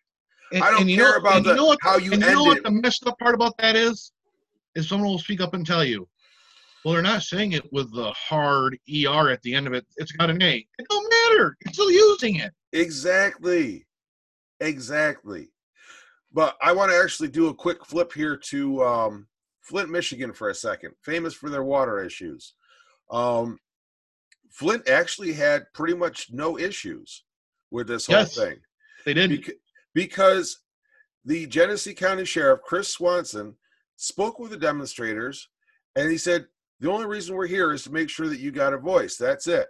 Speaker 2: And,
Speaker 1: I don't care
Speaker 2: know,
Speaker 1: about the,
Speaker 2: you know what,
Speaker 1: how you
Speaker 2: and you know what
Speaker 1: it.
Speaker 2: the messed up part about that is? Is someone will speak up and tell you, well, they're not saying it with the hard ER at the end of it. It's got an A. It don't matter. You're still using it.
Speaker 1: Exactly. Exactly. But I want to actually do a quick flip here to um, Flint, Michigan for a second, famous for their water issues. Um, Flint actually had pretty much no issues with this whole
Speaker 2: Yes.
Speaker 1: thing
Speaker 2: They did.
Speaker 1: Bec- because the Genesee County Sheriff, Chris Swanson, spoke with the demonstrators and he said, The only reason we're here is to make sure that you got a voice. That's it.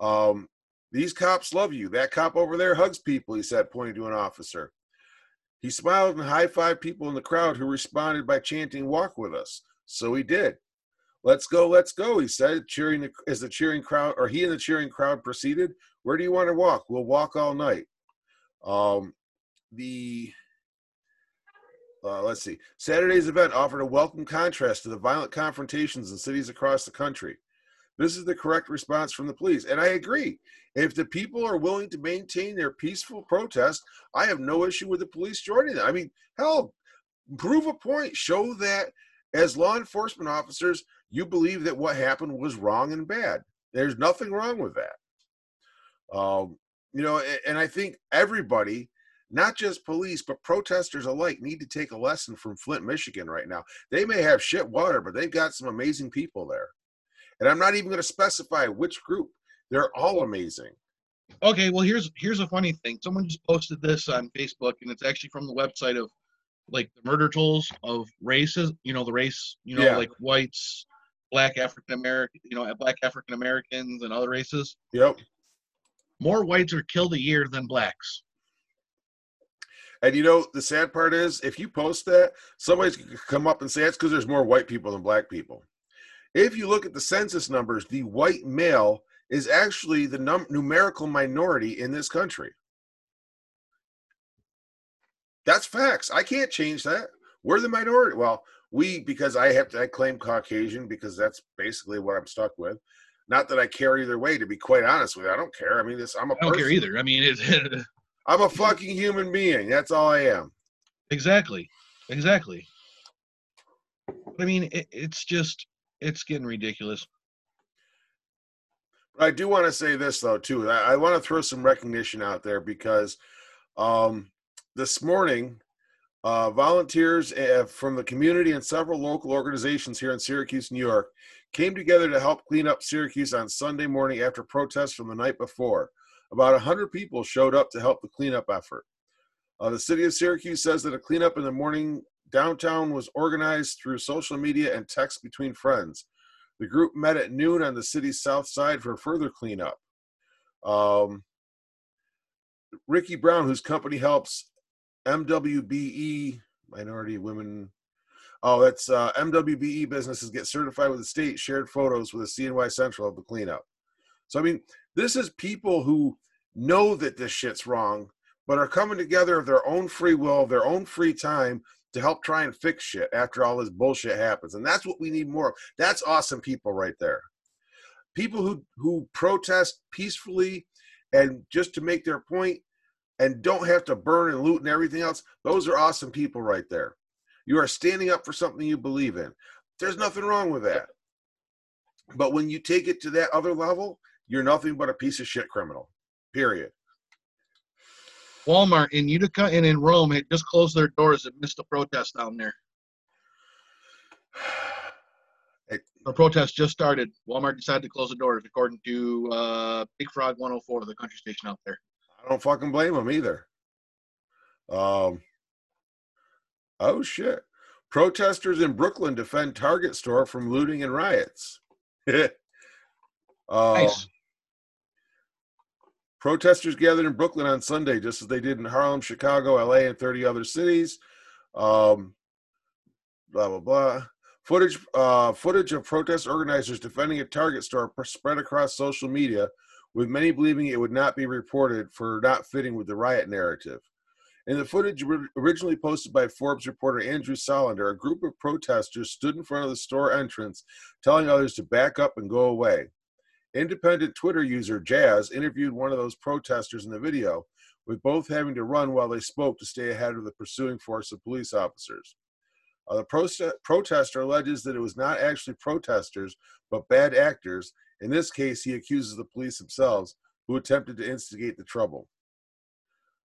Speaker 1: Um, these cops love you. That cop over there hugs people, he said, pointing to an officer. He smiled and high fived people in the crowd who responded by chanting, Walk with us. So he did. Let's go, let's go, he said, cheering as the cheering crowd, or he and the cheering crowd proceeded. Where do you want to walk? We'll walk all night. Um, the uh, let's see. Saturday's event offered a welcome contrast to the violent confrontations in cities across the country. This is the correct response from the police, and I agree. If the people are willing to maintain their peaceful protest, I have no issue with the police joining them. I mean, hell, prove a point. Show that as law enforcement officers, you believe that what happened was wrong and bad. There's nothing wrong with that. Um, you know, and I think everybody, not just police, but protesters alike, need to take a lesson from Flint, Michigan right now. They may have shit water, but they've got some amazing people there. And I'm not even going to specify which group. They're all amazing.
Speaker 2: Okay, well here's here's a funny thing. Someone just posted this on Facebook, and it's actually from the website of like the murder tolls of races. You know the race. You know
Speaker 1: Yeah.
Speaker 2: like whites, black African American. You know black African Americans and other races.
Speaker 1: Yep.
Speaker 2: More whites are killed a year than blacks.
Speaker 1: And you know, the sad part is, if you post that, somebody's come up and say it's because there's more white people than black people. If you look at the census numbers, the white male is actually the num- numerical minority in this country. That's facts. I can't change that. We're the minority. Well, we because I have to I claim Caucasian because that's basically what I'm stuck with. Not that I care either way. To be quite honest with you, I don't care. I mean, this I'm a
Speaker 2: I don't care either. I mean, it, [laughs]
Speaker 1: I'm a fucking human being. That's all I am.
Speaker 2: exactly, exactly. I mean, it, it's just it's getting ridiculous.
Speaker 1: I do want to say this though too. I, want to throw some recognition out there because um, this morning, uh, volunteers uh, from the community and several local organizations here in Syracuse, New York, came together to help clean up Syracuse on Sunday morning after protests from the night before. About 100 people showed up to help the cleanup effort. Uh, the city of Syracuse says that a cleanup in the morning downtown was organized through social media and text between friends. The group met at noon on the city's south side for further cleanup. Um, Ricky Brown, whose company helps MWBE Minority Women. Oh, that's uh, MWBE businesses get certified with the state. Shared photos with the CNY Central of the cleanup. So I mean, this is people who know that this shit's wrong, but are coming together of their own free will, their own free time to help try and fix shit after all this bullshit happens. And that's what we need more of. That's awesome people right there. People who who protest peacefully and just to make their point and don't have to burn and loot and everything else. Those are awesome people right there. You are standing up for something you believe in. There's nothing wrong with that. But when you take it to that other level, you're nothing but a piece of shit criminal. Period.
Speaker 2: Walmart in Utica and in Rome had just closed their doors and missed a protest down there. The protest just started. Walmart decided to close the doors, according to uh, Big Frog 104, the country station out there.
Speaker 1: I don't fucking blame them either. Um. Oh shit! Protesters in Brooklyn defend Target store from looting and riots. [laughs] um,
Speaker 2: Nice.
Speaker 1: Protesters gathered in Brooklyn on Sunday, just as they did in Harlem, Chicago, LA, and 30 other cities. Um, blah blah blah. Footage, uh, footage of protest organizers defending a Target store spread across social media, with many believing it would not be reported for not fitting with the riot narrative. In the footage originally posted by Forbes reporter Andrew Solender, a group of protesters stood in front of the store entrance, telling others to back up and go away. Independent Twitter user Jazz interviewed one of those protesters in the video, with both having to run while they spoke to stay ahead of the pursuing force of police officers. Uh, the prote- protester alleges that it was not actually protesters, but bad actors. In this case, he accuses the police themselves, who attempted to instigate the trouble.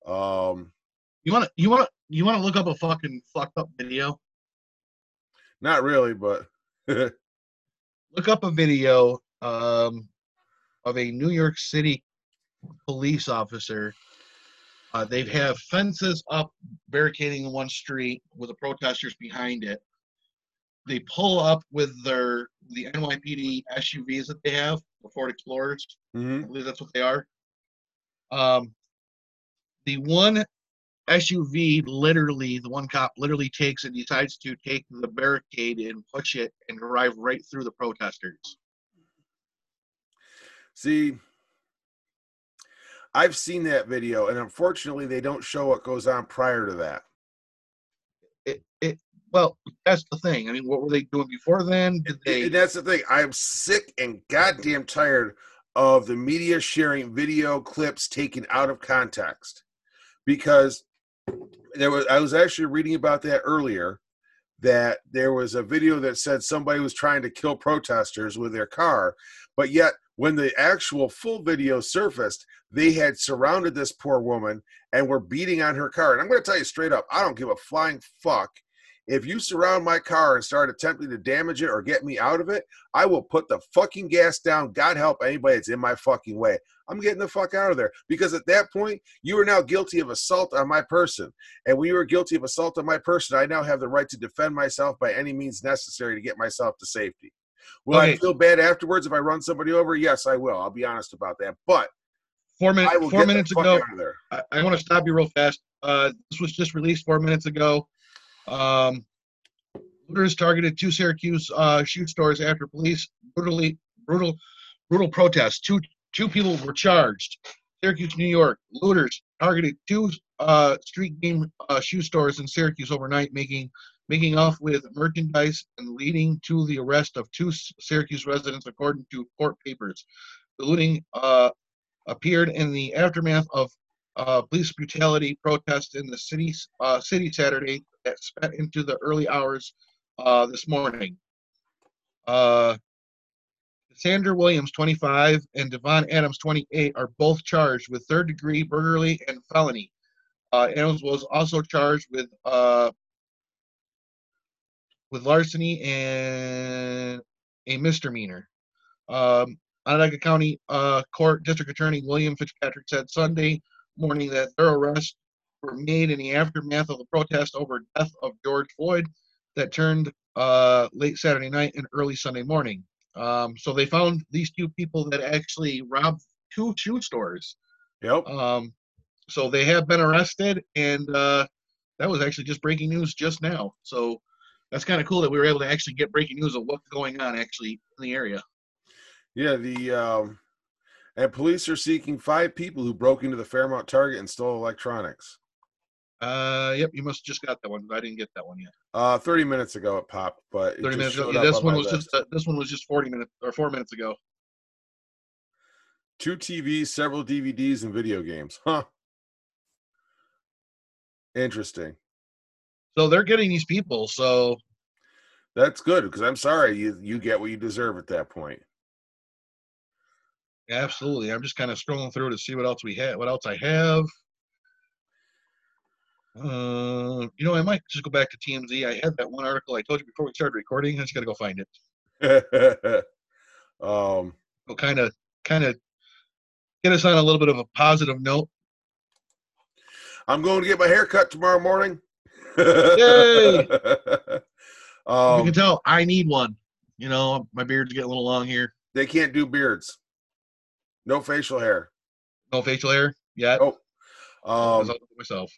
Speaker 1: Um,
Speaker 2: You want to you want you want to look up a fucking fucked up video?
Speaker 1: not really, but [laughs]
Speaker 2: Look up a video um, of a New York City police officer. Uh, they have fences up barricading one street with the protesters behind it. They pull up with their the NYPD SUVs that they have, the Ford Explorers.
Speaker 1: mhm.
Speaker 2: I believe that's what they are. Um, the one SUV, literally, the one cop literally takes and decides to take the barricade and push it and drive right through the protesters.
Speaker 1: See, I've seen that video, and unfortunately, they don't show what goes on prior to that.
Speaker 2: It, it, well, that's the thing. I mean, what were they doing before then? Did they?
Speaker 1: And that's the thing. I'm sick and goddamn tired of the media sharing video clips taken out of context because there was I was actually reading about that earlier that there was a video that said somebody was trying to kill protesters with their car but yet when the actual full video surfaced they had surrounded this poor woman and were beating on her car and I'm going to tell you straight up I don't give a flying fuck if you surround my car and start attempting to damage it or get me out of it, I will put the fucking gas down. God help anybody that's in my fucking way. I'm getting the fuck out of there because at that point, you are now guilty of assault on my person. And when you are guilty of assault on my person, I now have the right to defend myself by any means necessary to get myself to safety. Will I feel bad afterwards if I run somebody over? Yes, I will. I'll be honest about that. But
Speaker 2: four minutes. Four minutes ago,
Speaker 1: out of there.
Speaker 2: I, I want to stop you real fast. Uh, this was just released four minutes ago. Um, looters targeted two Syracuse uh, shoe stores after police brutally brutal brutal protests. Two two people were charged. Syracuse, New York. Looters targeted two uh, street game uh, shoe stores in Syracuse overnight, making making off with merchandise and leading to the arrest of two Syracuse residents, according to court papers. The looting uh, appeared in the aftermath of uh, police brutality protests in the city uh, city Saturday that sped into the early hours uh, this morning. Uh, Sandra Williams, 25, and Devon Adams, 28, are both charged with third degree burglary and felony. Uh, Adams was also charged with uh, with larceny and a misdemeanor. Um, Onondaga County uh, Court District Attorney William Fitzpatrick said Sunday morning that their arrests were made in the aftermath of the protest over death of George Floyd that turned uh, late Saturday night and early Sunday morning. Um, so they found these two people that actually robbed two shoe stores.
Speaker 1: Yep.
Speaker 2: Um, so they have been arrested, and uh, that was actually just breaking news just now. So that's kind of cool that we were able to actually get breaking news of what's going on actually in the area.
Speaker 1: Yeah, the um, and police are seeking five people who broke into the Fairmount Target and stole electronics.
Speaker 2: Uh, yep, you must have just got that one. I didn't get that one yet.
Speaker 1: Uh, thirty minutes ago it popped, but it
Speaker 2: Thirty
Speaker 1: just
Speaker 2: minutes ago. Yeah, this
Speaker 1: on
Speaker 2: one was
Speaker 1: list.
Speaker 2: just uh, this one was just forty minutes or four minutes ago.
Speaker 1: two TVs, several DVDs, and video games. Huh. Interesting.
Speaker 2: So they're getting these people. So
Speaker 1: That's good because I'm sorry you you get what you deserve at that point.
Speaker 2: absolutely, I'm just kind of scrolling through to see what else we have. What else I have? Uh, you know, I might just go back to TMZ. I had that one article I told you before we started recording. I just got to go find it. [laughs]
Speaker 1: um,
Speaker 2: It'll kind of, kind of get us on a little bit of a positive note.
Speaker 1: I'm going to get my hair cut tomorrow morning.
Speaker 2: Yay! [laughs] you
Speaker 1: um,
Speaker 2: can tell I need one. You know, my beard's getting a little long here.
Speaker 1: they can't do beards. No facial hair.
Speaker 2: No facial hair yet.
Speaker 1: Oh. Um,
Speaker 2: I'll do it myself.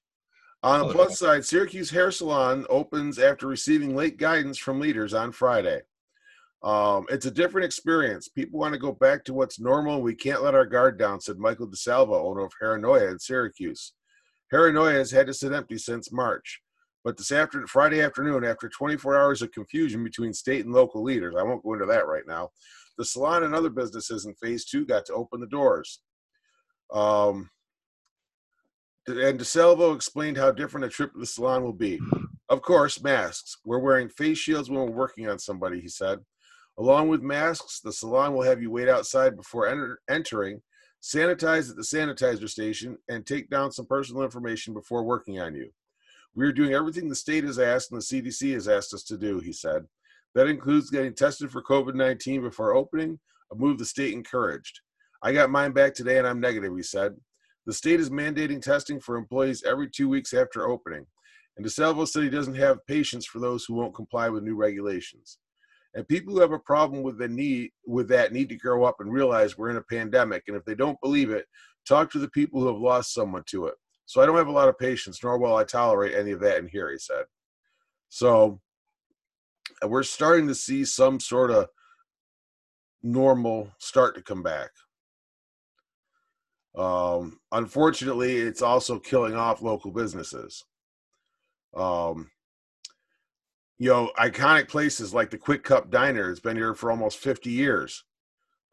Speaker 1: On the plus side, Syracuse Hair Salon opens after receiving late guidance from leaders on Friday. Um, it's a different experience. People want to go back to what's normal. We can't let our guard down, said Michael DeSalvo, owner of Haranoia in Syracuse. Haranoia has had to sit empty since March. But this after Friday afternoon, after 24 hours of confusion between state and local leaders, I won't go into that right now. The salon and other businesses in phase two got to open the doors. Um, and DeSalvo explained how different a trip to the salon will be. Of course, masks. We're wearing face shields when we're working on somebody, he said. Along with masks, the salon will have you wait outside before enter- entering, sanitize at the sanitizer station, and take down some personal information before working on you. We are doing everything the state has asked and the CDC has asked us to do, he said. That includes getting tested for COVID 19 before opening, a move the state encouraged. I got mine back today and I'm negative, he said. The state is mandating testing for employees every two weeks after opening, and DeSalvo said he doesn't have patience for those who won't comply with new regulations. And people who have a problem with the need with that need to grow up and realize we're in a pandemic. And if they don't believe it, talk to the people who have lost someone to it. So I don't have a lot of patience, nor will I tolerate any of that in here, he said. So we're starting to see some sort of normal start to come back. Um, unfortunately, it's also killing off local businesses. Um, you know, iconic places like the Quick Cup Diner has been here for almost 50 years.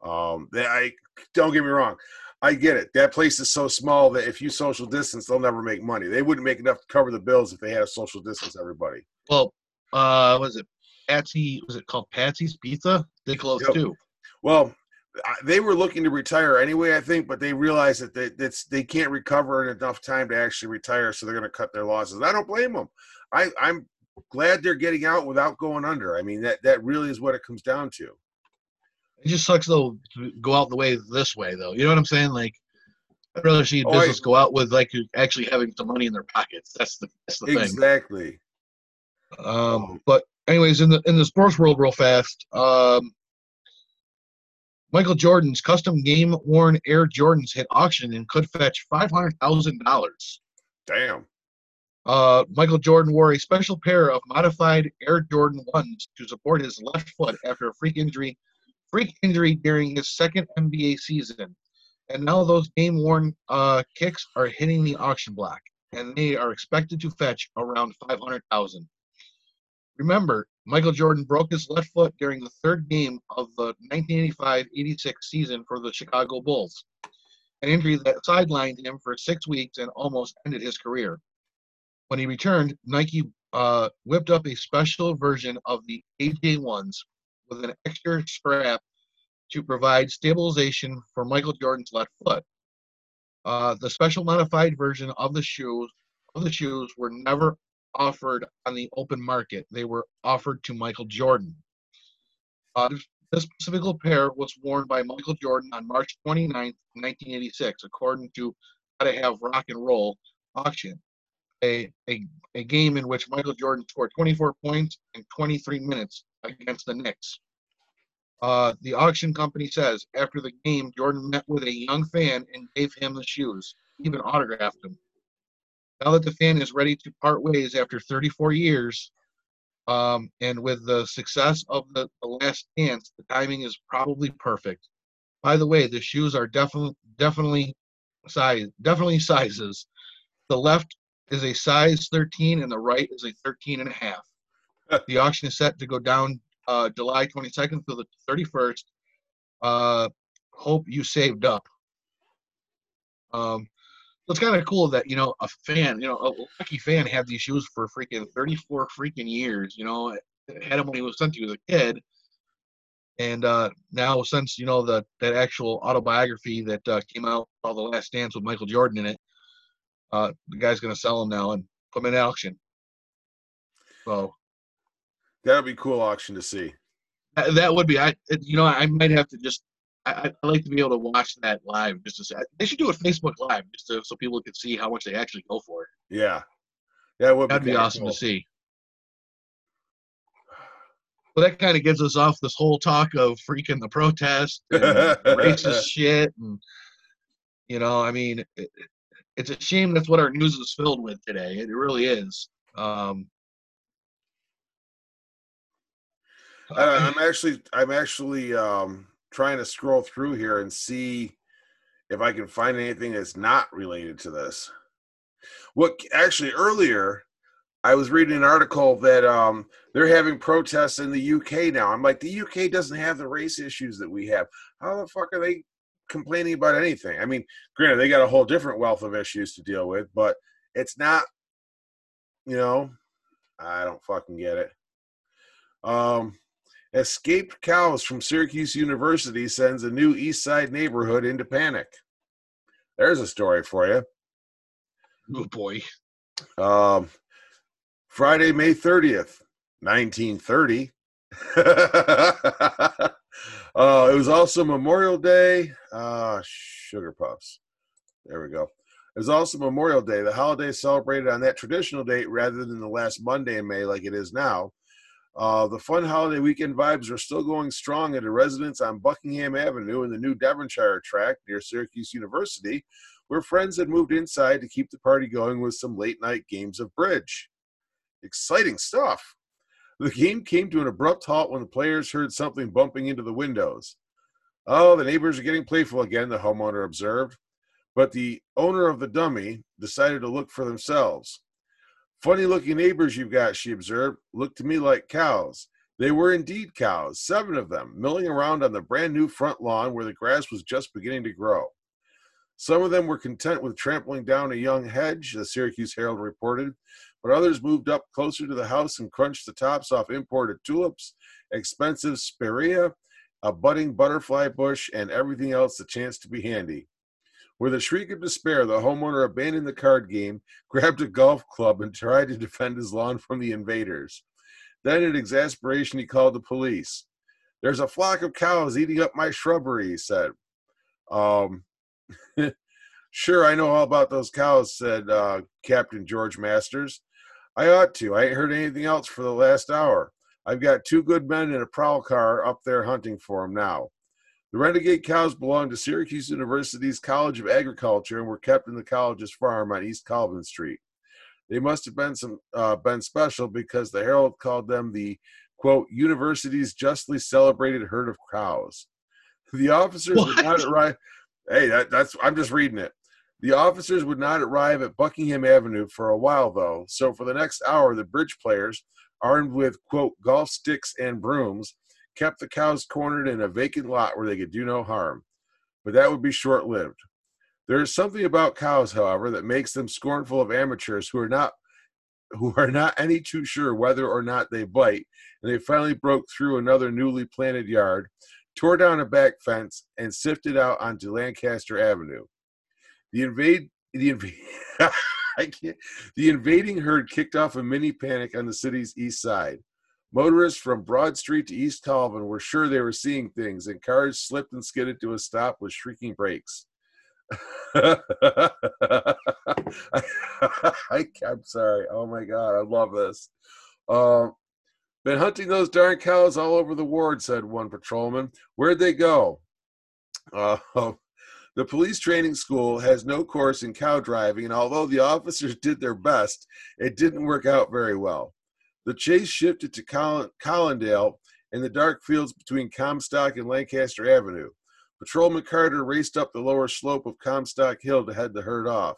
Speaker 1: Um, they, I don't get me wrong, I get it. That place is so small that if you social distance, they'll never make money. They wouldn't make enough to cover the bills if they had a social distance everybody.
Speaker 2: Well, uh, was it Patsy? Was it called Patsy's Pizza? They closed yep. too.
Speaker 1: Well, they were looking to retire anyway, I think, but they realized that they that's, they can't recover in enough time to actually retire, so they're going to cut their losses. I don't blame them. I, I'm glad they're getting out without going under. I mean, that that really is what it comes down to.
Speaker 2: It just sucks though to go out the way this way though. You know what I'm saying? Like, I'd rather see oh, business go out with like actually having some money in their pockets. That's the that's the
Speaker 1: exactly.
Speaker 2: thing.
Speaker 1: Exactly.
Speaker 2: Um, but anyways, in the in the sports world, real fast. Um, Michael Jordan's custom game worn Air Jordans hit auction and could fetch five hundred thousand dollars.
Speaker 1: Damn.
Speaker 2: Uh, Michael Jordan wore a special pair of modified Air Jordan ones to support his left foot after a freak injury, freak injury during his second NBA season, and now those game worn uh, kicks are hitting the auction block, and they are expected to fetch around five hundred thousand. Remember, Michael Jordan broke his left foot during the third game of the 1985-86 season for the Chicago Bulls, an injury that sidelined him for six weeks and almost ended his career. When he returned, Nike uh, whipped up a special version of the AJ ones with an extra strap to provide stabilization for Michael Jordan's left foot. Uh, the special modified version of the shoes of the shoes were never offered on the open market. They were offered to Michael Jordan. Uh, this specific pair was worn by Michael Jordan on March 29, 1986, according to How to Have Rock and Roll auction. A, a, a game in which Michael Jordan scored 24 points in 23 minutes against the Knicks. Uh, the auction company says after the game, Jordan met with a young fan and gave him the shoes, even autographed them now that the fan is ready to part ways after 34 years, um, and with the success of the, the last dance, the timing is probably perfect. By the way, the shoes are definitely definitely size definitely sizes. The left is a size 13 and the right is a 13 and a half. The auction is set to go down uh, July 22nd through the 31st. Uh, hope you saved up. Um, it's kind of cool that you know a fan, you know, a lucky fan had these shoes for freaking 34 freaking years. You know, had them when he was sent to you as a kid, and uh, now since you know the that actual autobiography that uh, came out, all the Last Dance with Michael Jordan in it, uh, the guy's gonna sell them now and put them in auction. So
Speaker 1: that would be cool auction to see.
Speaker 2: That, that would be. I you know I might have to just I, I like to be able to watch that live. Just to say, they should do a Facebook Live just to, so people can see how much they actually go for it.
Speaker 1: Yeah, yeah, would
Speaker 2: that'd be, be awesome cool. to see. Well, that kind of gives us off this whole talk of freaking the protest, [laughs] and racist shit, and you know, I mean, it, it's a shame that's what our news is filled with today. It really is. Um,
Speaker 1: I'm actually, I'm actually um, trying to scroll through here and see if I can find anything that's not related to this. What actually earlier I was reading an article that um, they're having protests in the UK now. I'm like, the UK doesn't have the race issues that we have. How the fuck are they complaining about anything. I mean, granted, they got a whole different wealth of issues to deal with, but it's not, you know, I don't fucking get it. Um, escaped cows from Syracuse University sends a new East Side neighborhood into panic. There's a story for you.
Speaker 2: Oh boy.
Speaker 1: Um, Friday, May 30th, 1930. [laughs] uh, it was also Memorial Day. Uh, sugar puffs. There we go. It was also Memorial Day. The holiday is celebrated on that traditional date rather than the last Monday in May like it is now. Uh, the fun holiday weekend vibes are still going strong at a residence on Buckingham Avenue in the new Devonshire tract near Syracuse University, where friends had moved inside to keep the party going with some late night games of bridge. Exciting stuff. The game came to an abrupt halt when the players heard something bumping into the windows. Oh, the neighbors are getting playful again, the homeowner observed. But the owner of the dummy decided to look for themselves. Funny looking neighbors you've got, she observed, look to me like cows. They were indeed cows, seven of them, milling around on the brand new front lawn where the grass was just beginning to grow. Some of them were content with trampling down a young hedge, the Syracuse Herald reported, but others moved up closer to the house and crunched the tops off imported tulips, expensive spirea, a budding butterfly bush, and everything else that chanced to be handy. With a shriek of despair, the homeowner abandoned the card game, [laughs] grabbed a golf club, and tried to defend his lawn from the invaders. Then, in exasperation, he called the police. There's a flock of cows eating up my shrubbery, he said. Um, [laughs] sure, I know all about those cows, said uh, Captain George Masters. I ought to. I ain't heard anything else for the last hour. I've got two good men in a prowl car up there hunting for 'em now. The renegade cows belonged to Syracuse University's College of Agriculture and were kept in the college's farm on East Colvin Street. They must have been some uh, been special because the Herald called them the quote university's justly celebrated herd of cows. The officers
Speaker 2: What?
Speaker 1: would not arrive. Hey, that, that's I'm just reading it. The officers would not arrive at Buckingham Avenue for a while though, so for the next hour, the bridge players, armed with quote golf sticks and brooms, kept the cows cornered in a vacant lot where they could do no harm. But that would be short lived. There is something about cows, however, that makes them scornful of amateurs who are not [laughs] who are not any too sure whether or not they bite, and they finally broke through another newly planted yard, tore down a back fence, and sifted out onto Lancaster Avenue. The invade the invade [laughs] the invading herd kicked off a mini panic on the city's east side. Motorists from Broad Street to East Colvin were sure they were seeing things, and cars slipped and skidded to a stop with shrieking brakes. [laughs] I, am sorry. Oh my God, I love this. Um, been hunting those darn cows all over the ward, said one patrolman. Where'd they go? Uh, the police training school has no course in cow driving, and although the officers did their best, it didn't work out very well. The chase shifted to Coll- Collindale in the dark fields between Comstock and Lancaster Avenue. Patrolman Carter raced up the lower slope of Comstock Hill to head the herd off.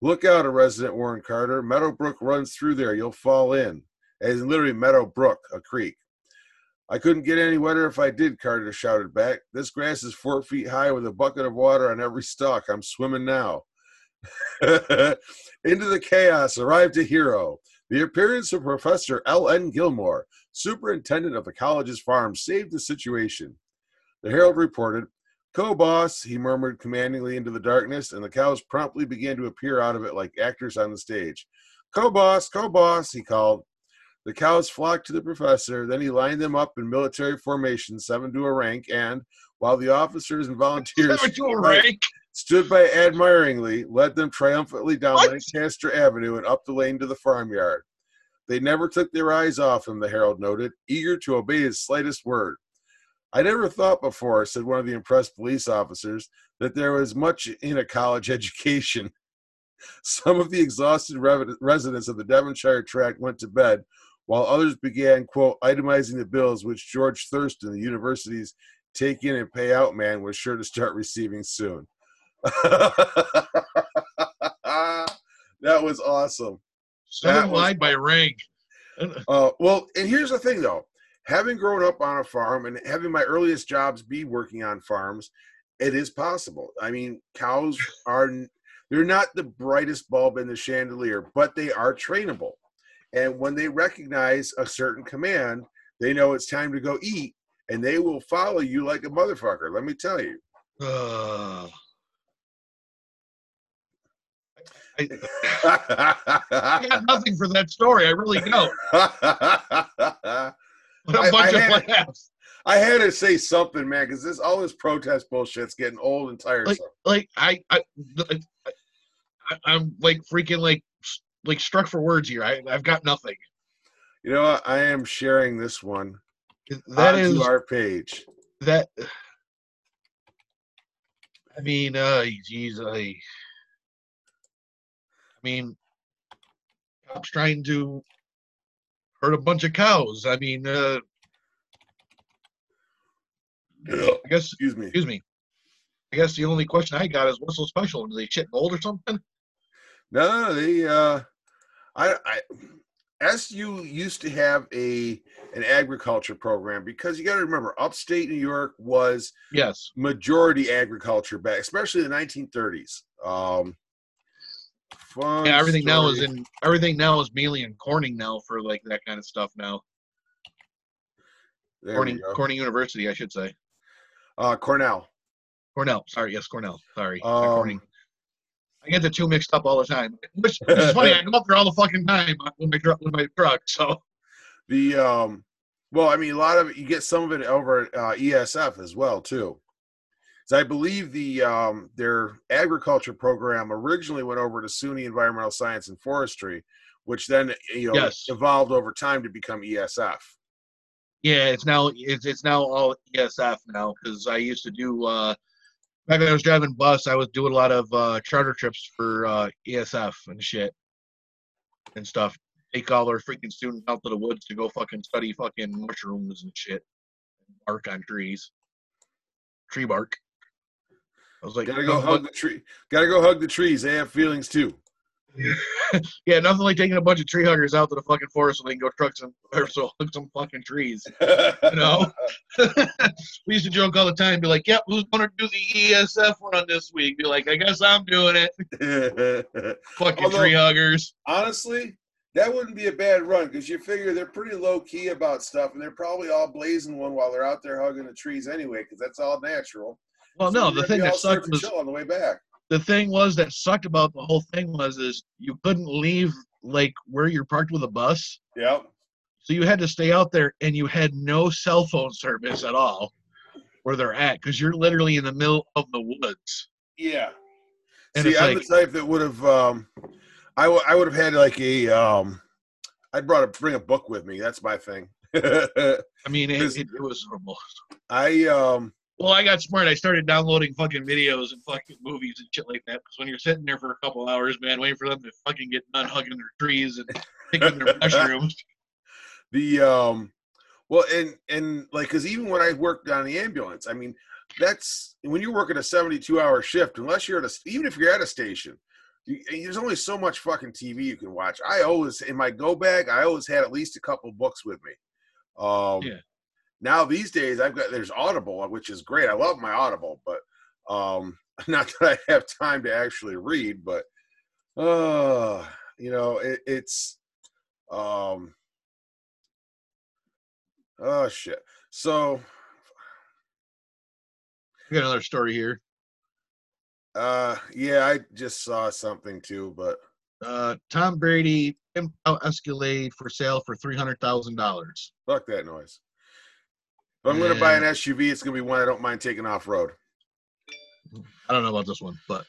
Speaker 1: Look out, a resident warned Carter. Meadowbrook runs through there. You'll fall in. As literally Meadowbrook, a creek. I couldn't get any wetter if I did, Carter shouted back. This grass is four feet high with a bucket of water on every stalk. I'm swimming now. [laughs] Into the chaos arrived a hero. The appearance of Professor L.N. Gilmore, superintendent of the college's farm, saved the situation. The Herald reported, Co boss, he murmured commandingly into the darkness, and the cows promptly began to appear out of it like actors on the stage. Co boss, co boss, he called. The cows flocked to the professor. Then he lined them up in military formation, seven to a rank, and while the officers and volunteers
Speaker 2: Seven to a [laughs] rank.
Speaker 1: Stood by admiringly, led them triumphantly down
Speaker 2: What?
Speaker 1: Lancaster Avenue and up the lane to the farmyard. They never took their eyes off him, the Herald noted, eager to obey his slightest word. I never thought before, said one of the impressed police officers, that there was much in a college [laughs] education. Some of the exhausted residents of the Devonshire tract went to bed, while others began, quote, itemizing the bills which George Thurston, the university's take in and pay out man, was sure to start receiving soon. [laughs] that was awesome.
Speaker 2: Seven
Speaker 1: That was-
Speaker 2: by rank. [laughs]
Speaker 1: Uh, well, and here's the thing though having grown up on a farm and having my earliest jobs be working on farms, it is possible. I mean, cows are they're not the brightest bulb in the chandelier, but they are trainable. And when they recognize a certain command, they know it's time to go eat, and they will follow you like a motherfucker. Let me tell you.
Speaker 2: Uh, I, I got nothing for that story. I really don't. What [laughs] a
Speaker 1: I-
Speaker 2: bunch
Speaker 1: I
Speaker 2: of
Speaker 1: had-
Speaker 2: laughs.
Speaker 1: I had to say something, man, because this all this protest bullshit's getting old and tiresome.
Speaker 2: Like I, I, I, I I'm like freaking like like struck for words here. I, I've got nothing.
Speaker 1: you know what? I am sharing this one
Speaker 2: That
Speaker 1: onto
Speaker 2: is
Speaker 1: our page.
Speaker 2: that. I mean, uh, geez, I. I mean, cops trying to hurt a bunch of cows. I mean, uh, I guess
Speaker 1: Excuse me.
Speaker 2: excuse me. I guess the only question I got is what's so special? Do they shit gold or something?
Speaker 1: No, they uh I I SU used to have a an agriculture program because you got to remember upstate New York was
Speaker 2: Yes.
Speaker 1: majority agriculture back especially the 1930s. Um fun
Speaker 2: Yeah, everything now is in everything now is mainly in Corning now for like that kind of stuff now.
Speaker 1: There
Speaker 2: Corning. Corning University, I should say.
Speaker 1: Uh Cornell.
Speaker 2: Cornell. Sorry, yes, Cornell. Sorry.
Speaker 1: Um,
Speaker 2: Corning. I get the two mixed up all the time. Which, which is funny. [laughs] I go up there all the fucking time with my truck with my truck. So
Speaker 1: The um well, I mean a lot of it you get some of it over at uh, ESF as well too. So I believe the um their agriculture program originally went over to SUNY Environmental Science and Forestry, which then you know
Speaker 2: Yes.
Speaker 1: evolved over time to become ESF.
Speaker 2: yeah, it's now it's it's now all ESF now because I used to do uh back when I was driving bus, I was doing a lot of uh charter trips for uh ESF and shit and stuff. Take all their freaking students out to the woods to go fucking study fucking mushrooms and shit. Bark on trees. Tree bark. I was like,
Speaker 1: Gotta go
Speaker 2: nothing
Speaker 1: hug the tree. Gotta go hug the trees. They have feelings too. [laughs]
Speaker 2: Yeah, nothing like taking a bunch of tree huggers out to the fucking forest so they can go truck some [laughs] or so hug some fucking trees. You know? [laughs] we used to joke all the time, be like, Yep, who's gonna do the ESF run this week? Be like, I guess I'm doing it. Fucking
Speaker 1: Although-
Speaker 2: tree huggers.
Speaker 1: Honestly, that wouldn't be a bad run because you figure they're pretty low key about stuff, and they're probably all blazing one while they're out there hugging the trees anyway, because that's all natural.
Speaker 2: Well,
Speaker 1: So
Speaker 2: no, the thing that sucked was
Speaker 1: on the way back.
Speaker 2: the thing was that sucked about the whole thing was is you couldn't leave like where you're parked with a bus.
Speaker 1: Yep.
Speaker 2: So you had to stay out there and you had no cell phone service at all where they're at because you're literally in the middle of the woods.
Speaker 1: Yeah.
Speaker 2: And
Speaker 1: See, I'm
Speaker 2: like,
Speaker 1: the type that would have. Um, I w- I would have had like a. Um, I'd brought a bring a book with me. That's my thing. [laughs]
Speaker 2: I mean, it, it, it was horrible.
Speaker 1: I um.
Speaker 2: Well, I got smart. I started downloading fucking videos and fucking movies and shit like that. Because when you're sitting there for a couple hours, man, waiting for them to fucking get done hugging their trees and picking their [laughs] mushrooms.
Speaker 1: the um well and and like because even when i worked on the ambulance i mean that's when you're working a 72 hour shift unless you're at a even if you're at a station you, there's only so much fucking tv you can watch i always in my go bag i always had at least a couple books with me um
Speaker 2: Yeah.
Speaker 1: Now these days i've got there's audible which is great i love my audible but um [laughs] not that i have time to actually read but uh you know it, it's um Oh shit. So
Speaker 2: We got another story here.
Speaker 1: uh yeah, I just saw something too, but
Speaker 2: Uh, Tom Brady Escalade for sale for three hundred thousand dollars.
Speaker 1: fuck that noise. If I'm gonna buy an SUV, it's gonna be one I don't mind taking off road.
Speaker 2: I don't know about this one, but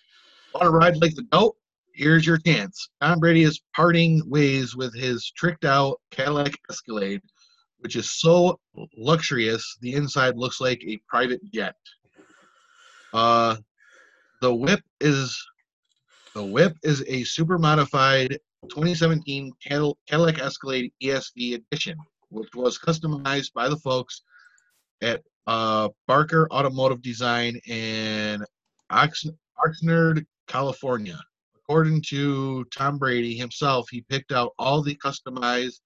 Speaker 2: want to ride like the goat? Here's your chance. Tom Brady is parting ways with his tricked out Cadillac Escalade, which is so luxurious the inside looks like a private jet. Uh, the whip is the whip is a super modified 2017 Cadillac Escalade ESV edition, which was customized by the folks at uh, Becker Automotive Design in Ox- Oxnard, California. According to Tom Brady himself, he picked out all the customized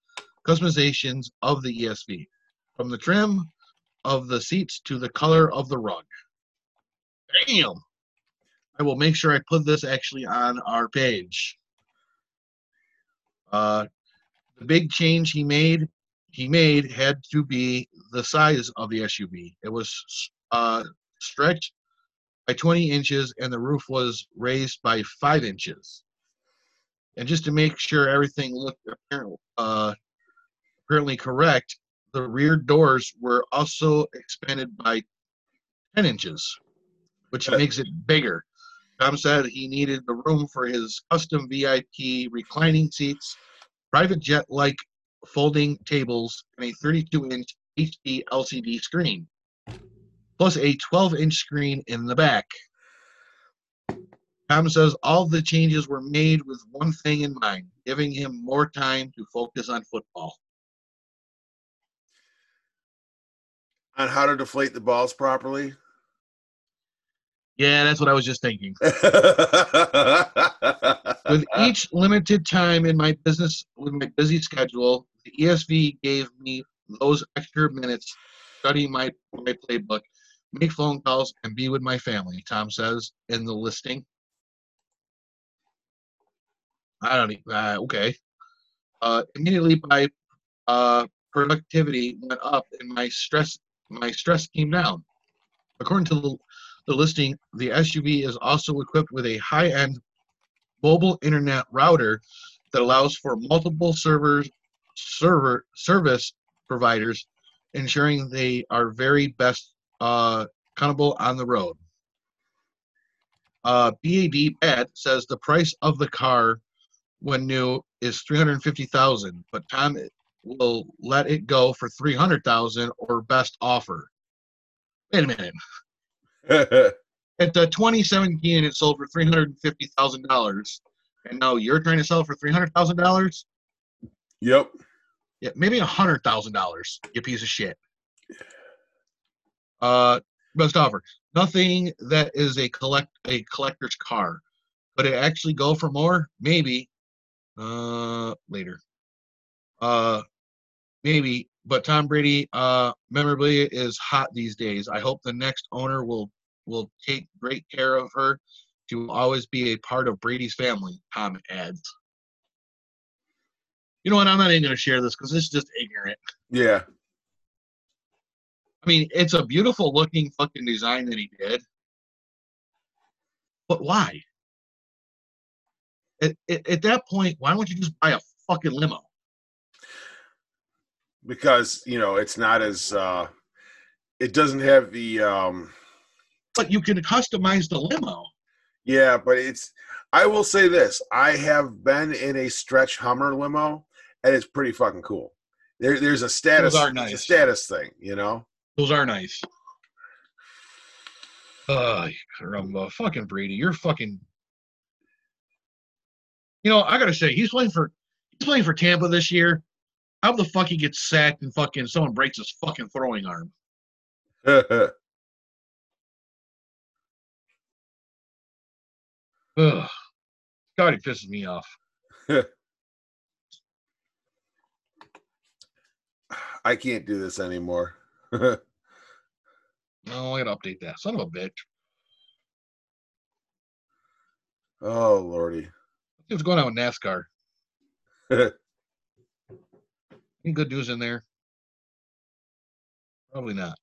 Speaker 2: customizations of the ESV, from the trim of the seats to the color of the rug. Bam! I will make sure I put this actually on our page. Uh, the big change he made he made had to be the size of the SUV. It was uh, stretched by 20 inches and the roof was raised by five inches. And just to make sure everything looked apparently, uh, apparently correct, the rear doors were also expanded by 10 inches, which makes it bigger. Tom said he needed the room for his custom VIP reclining seats, private jet like folding tables, and a 32 inch HD LCD screen, plus a 12 inch screen in the back. Tom says all the changes were made with one thing in mind giving him more time to focus on football.
Speaker 1: On how to deflate the balls properly.
Speaker 2: Yeah, that's what I was just thinking. [laughs] with each limited time in my business, with my busy schedule, the ESV gave me those extra minutes to study my, my playbook, make phone calls, and be with my family, Tom says in the listing. I don't uh, okay. Uh, immediately my uh, productivity went up and my stress my stress came down. According to the, the listing, the SUV is also equipped with a high-end mobile internet router that allows for multiple servers server service providers, ensuring they are very best uh, accountable on the road. Uh, BAD Bad says the price of the car when new is 350,000, but Tom will let it go for 300,000 or best offer. Wait a minute. [laughs] At the 2017, it sold for $350,000, and now you're trying to sell it for $300,000?
Speaker 1: Yep.
Speaker 2: Yeah, maybe a $100,000, you piece of shit. Uh, best offer. Nothing that is a collect a collector's car. Could it actually go for more? Maybe. Uh, later. Uh, maybe. But Tom Brady uh, memorabilia is hot these days. I hope the next owner will will take great care of her. She will always be a part of Brady's family. Tom adds. You know what? I'm not even going to share this because it's just ignorant.
Speaker 1: Yeah.
Speaker 2: I mean, it's a beautiful looking fucking design that he did. But why? At, at, at that point, why don't you just buy a fucking limo?
Speaker 1: Because, you know, it's not as, uh, it doesn't have the, um,
Speaker 2: But you can customize the limo.
Speaker 1: yeah, but it's, I will say this I have been in a stretch Hummer limo and it's pretty fucking cool. There, there's a status,
Speaker 2: Those are
Speaker 1: it's a status thing, you know?
Speaker 2: Those are nice. Uh, caramba, fucking Brady, you're fucking. You know, I gotta say, he's playing for he's playing for Tampa this year. How the fuck he gets sacked and fucking someone breaks his fucking throwing arm? [laughs] Ugh. God, he pisses me off. [laughs]
Speaker 1: I can't do this anymore. [laughs]
Speaker 2: Oh, I gotta update that. Son of a bitch.
Speaker 1: oh, Lordy.
Speaker 2: What's going on with NASCAR. Any good news in there? Probably not.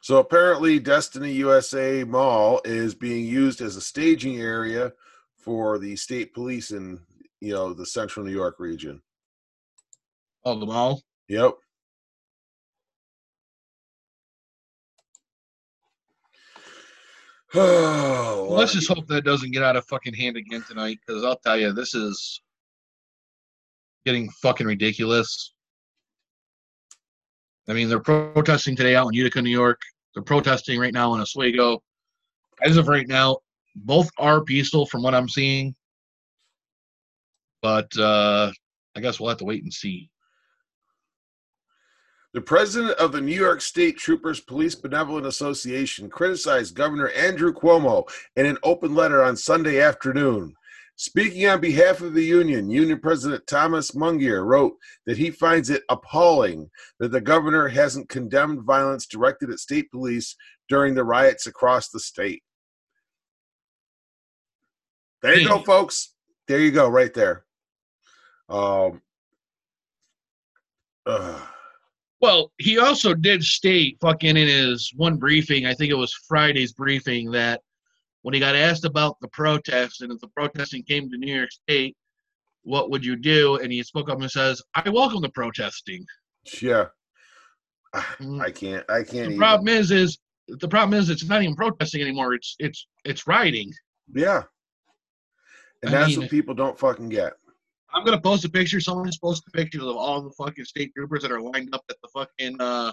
Speaker 1: So apparently, Destiny USA Mall is being used as a staging area for the state police in you know the central New York region.
Speaker 2: Oh, the mall.
Speaker 1: Yep. [sighs] Oh,
Speaker 2: let's just hope that doesn't get out of fucking hand again tonight, because I'll tell you, this is getting fucking ridiculous. I mean, they're protesting today out in Utica, New York. They're protesting right now in Oswego. As of right now, both are peaceful from what I'm seeing. But uh, I guess we'll have to wait and see.
Speaker 1: The president of the New York State Troopers Police Benevolent Association criticized Governor Andrew Cuomo in an open letter on Sunday afternoon. Speaking on behalf of the union, Union President Thomas Mungeer wrote that he finds it appalling that the governor hasn't condemned violence directed at state police during the riots across the state. There you go,
Speaker 2: Hmm.
Speaker 1: folks. There you go, right there. Um.
Speaker 2: Well, he also did state fucking in his one briefing, I think it was Friday's briefing, that when he got asked about the protest and if the protesting came to New York State, what would you do? And he spoke up and says, I welcome the protesting.
Speaker 1: yeah.
Speaker 2: Mm.
Speaker 1: I can't. I can't.
Speaker 2: The
Speaker 1: even.
Speaker 2: problem is is the problem is it's not even protesting anymore. It's it's it's rioting.
Speaker 1: Yeah. And
Speaker 2: I
Speaker 1: that's
Speaker 2: mean-
Speaker 1: what people don't fucking get.
Speaker 2: I'm gonna post a picture. Someone's posted pictures of all the fucking state troopers that are lined up at the fucking uh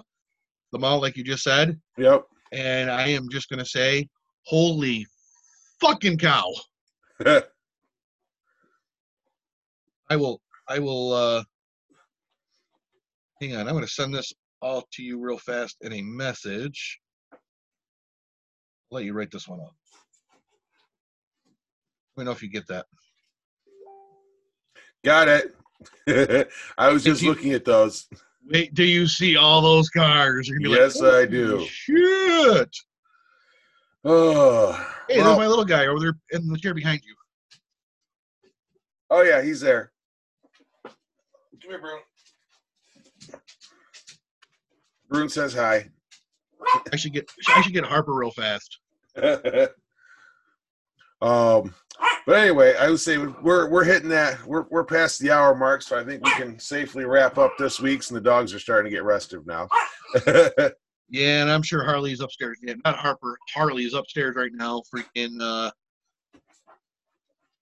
Speaker 2: the mall, like you just said.
Speaker 1: Yep.
Speaker 2: And I am just gonna say, holy fucking cow. [laughs] I will I will uh hang on, I'm gonna send this all to you real fast in a message. Let you write this one up. Let me know if you get that.
Speaker 1: Got it. [laughs] I was just
Speaker 2: you-
Speaker 1: looking at those.
Speaker 2: Wait till you see all those cars. You're gonna be
Speaker 1: Yes,
Speaker 2: like,
Speaker 1: I do."
Speaker 2: Shit.
Speaker 1: Oh,
Speaker 2: Hey,
Speaker 1: well-
Speaker 2: there's my little guy over there in the chair behind you.
Speaker 1: oh yeah, he's there. Come here, Brune. Brune says hi.
Speaker 2: I should get I should get Harper real fast. [laughs]
Speaker 1: um, but anyway, I would say we're we're hitting that. We're we're past the hour mark, so I think we can safely wrap up this week's. And the dogs are starting to get restive now. [laughs]
Speaker 2: Yeah, and I'm sure Harley's upstairs. Yeah, not Harper. Harley's upstairs right now, freaking uh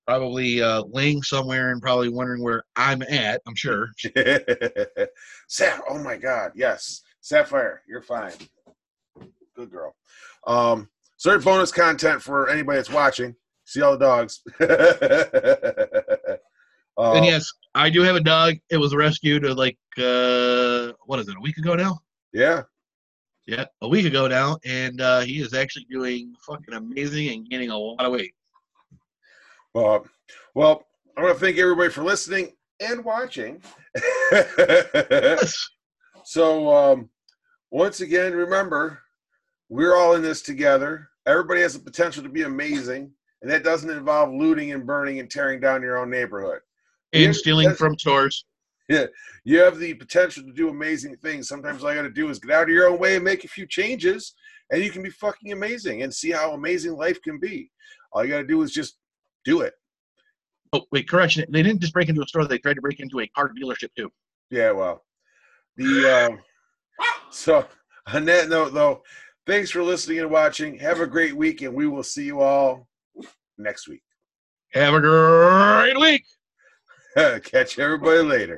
Speaker 2: probably uh laying somewhere and probably wondering where I'm at, I'm sure. [laughs]
Speaker 1: Sap, oh my God, yes, Sapphire, you're fine. Good girl. Um, so there's bonus content for anybody that's watching. See all the dogs. [laughs] uh,
Speaker 2: And yes, I do have a dog. It was rescued uh, like uh what is it, a week ago now?
Speaker 1: yeah,
Speaker 2: Yeah, a week ago now, and uh he is actually doing fucking amazing and gaining a lot of weight.
Speaker 1: Uh, well, I want to thank everybody for listening and watching. [laughs]
Speaker 2: Yes.
Speaker 1: so, um, once again, remember, we're all in this together. Everybody has the potential to be amazing, and that doesn't involve looting and burning and tearing down your own neighborhood.
Speaker 2: And stealing
Speaker 1: that's-
Speaker 2: from [laughs] stores.
Speaker 1: You have the potential to do amazing things. Sometimes all you got to do is get out of your own way and make a few changes, and you can be fucking amazing and see how amazing life can be. All you got to do is just do it.
Speaker 2: Oh wait, correction. They didn't just break into a store, they tried to break into a car dealership too.
Speaker 1: Yeah, well, the um, so on that note, though, thanks for listening and watching. Have a great week, and we will see you all next week.
Speaker 2: Have a great week. [laughs]
Speaker 1: Catch everybody later.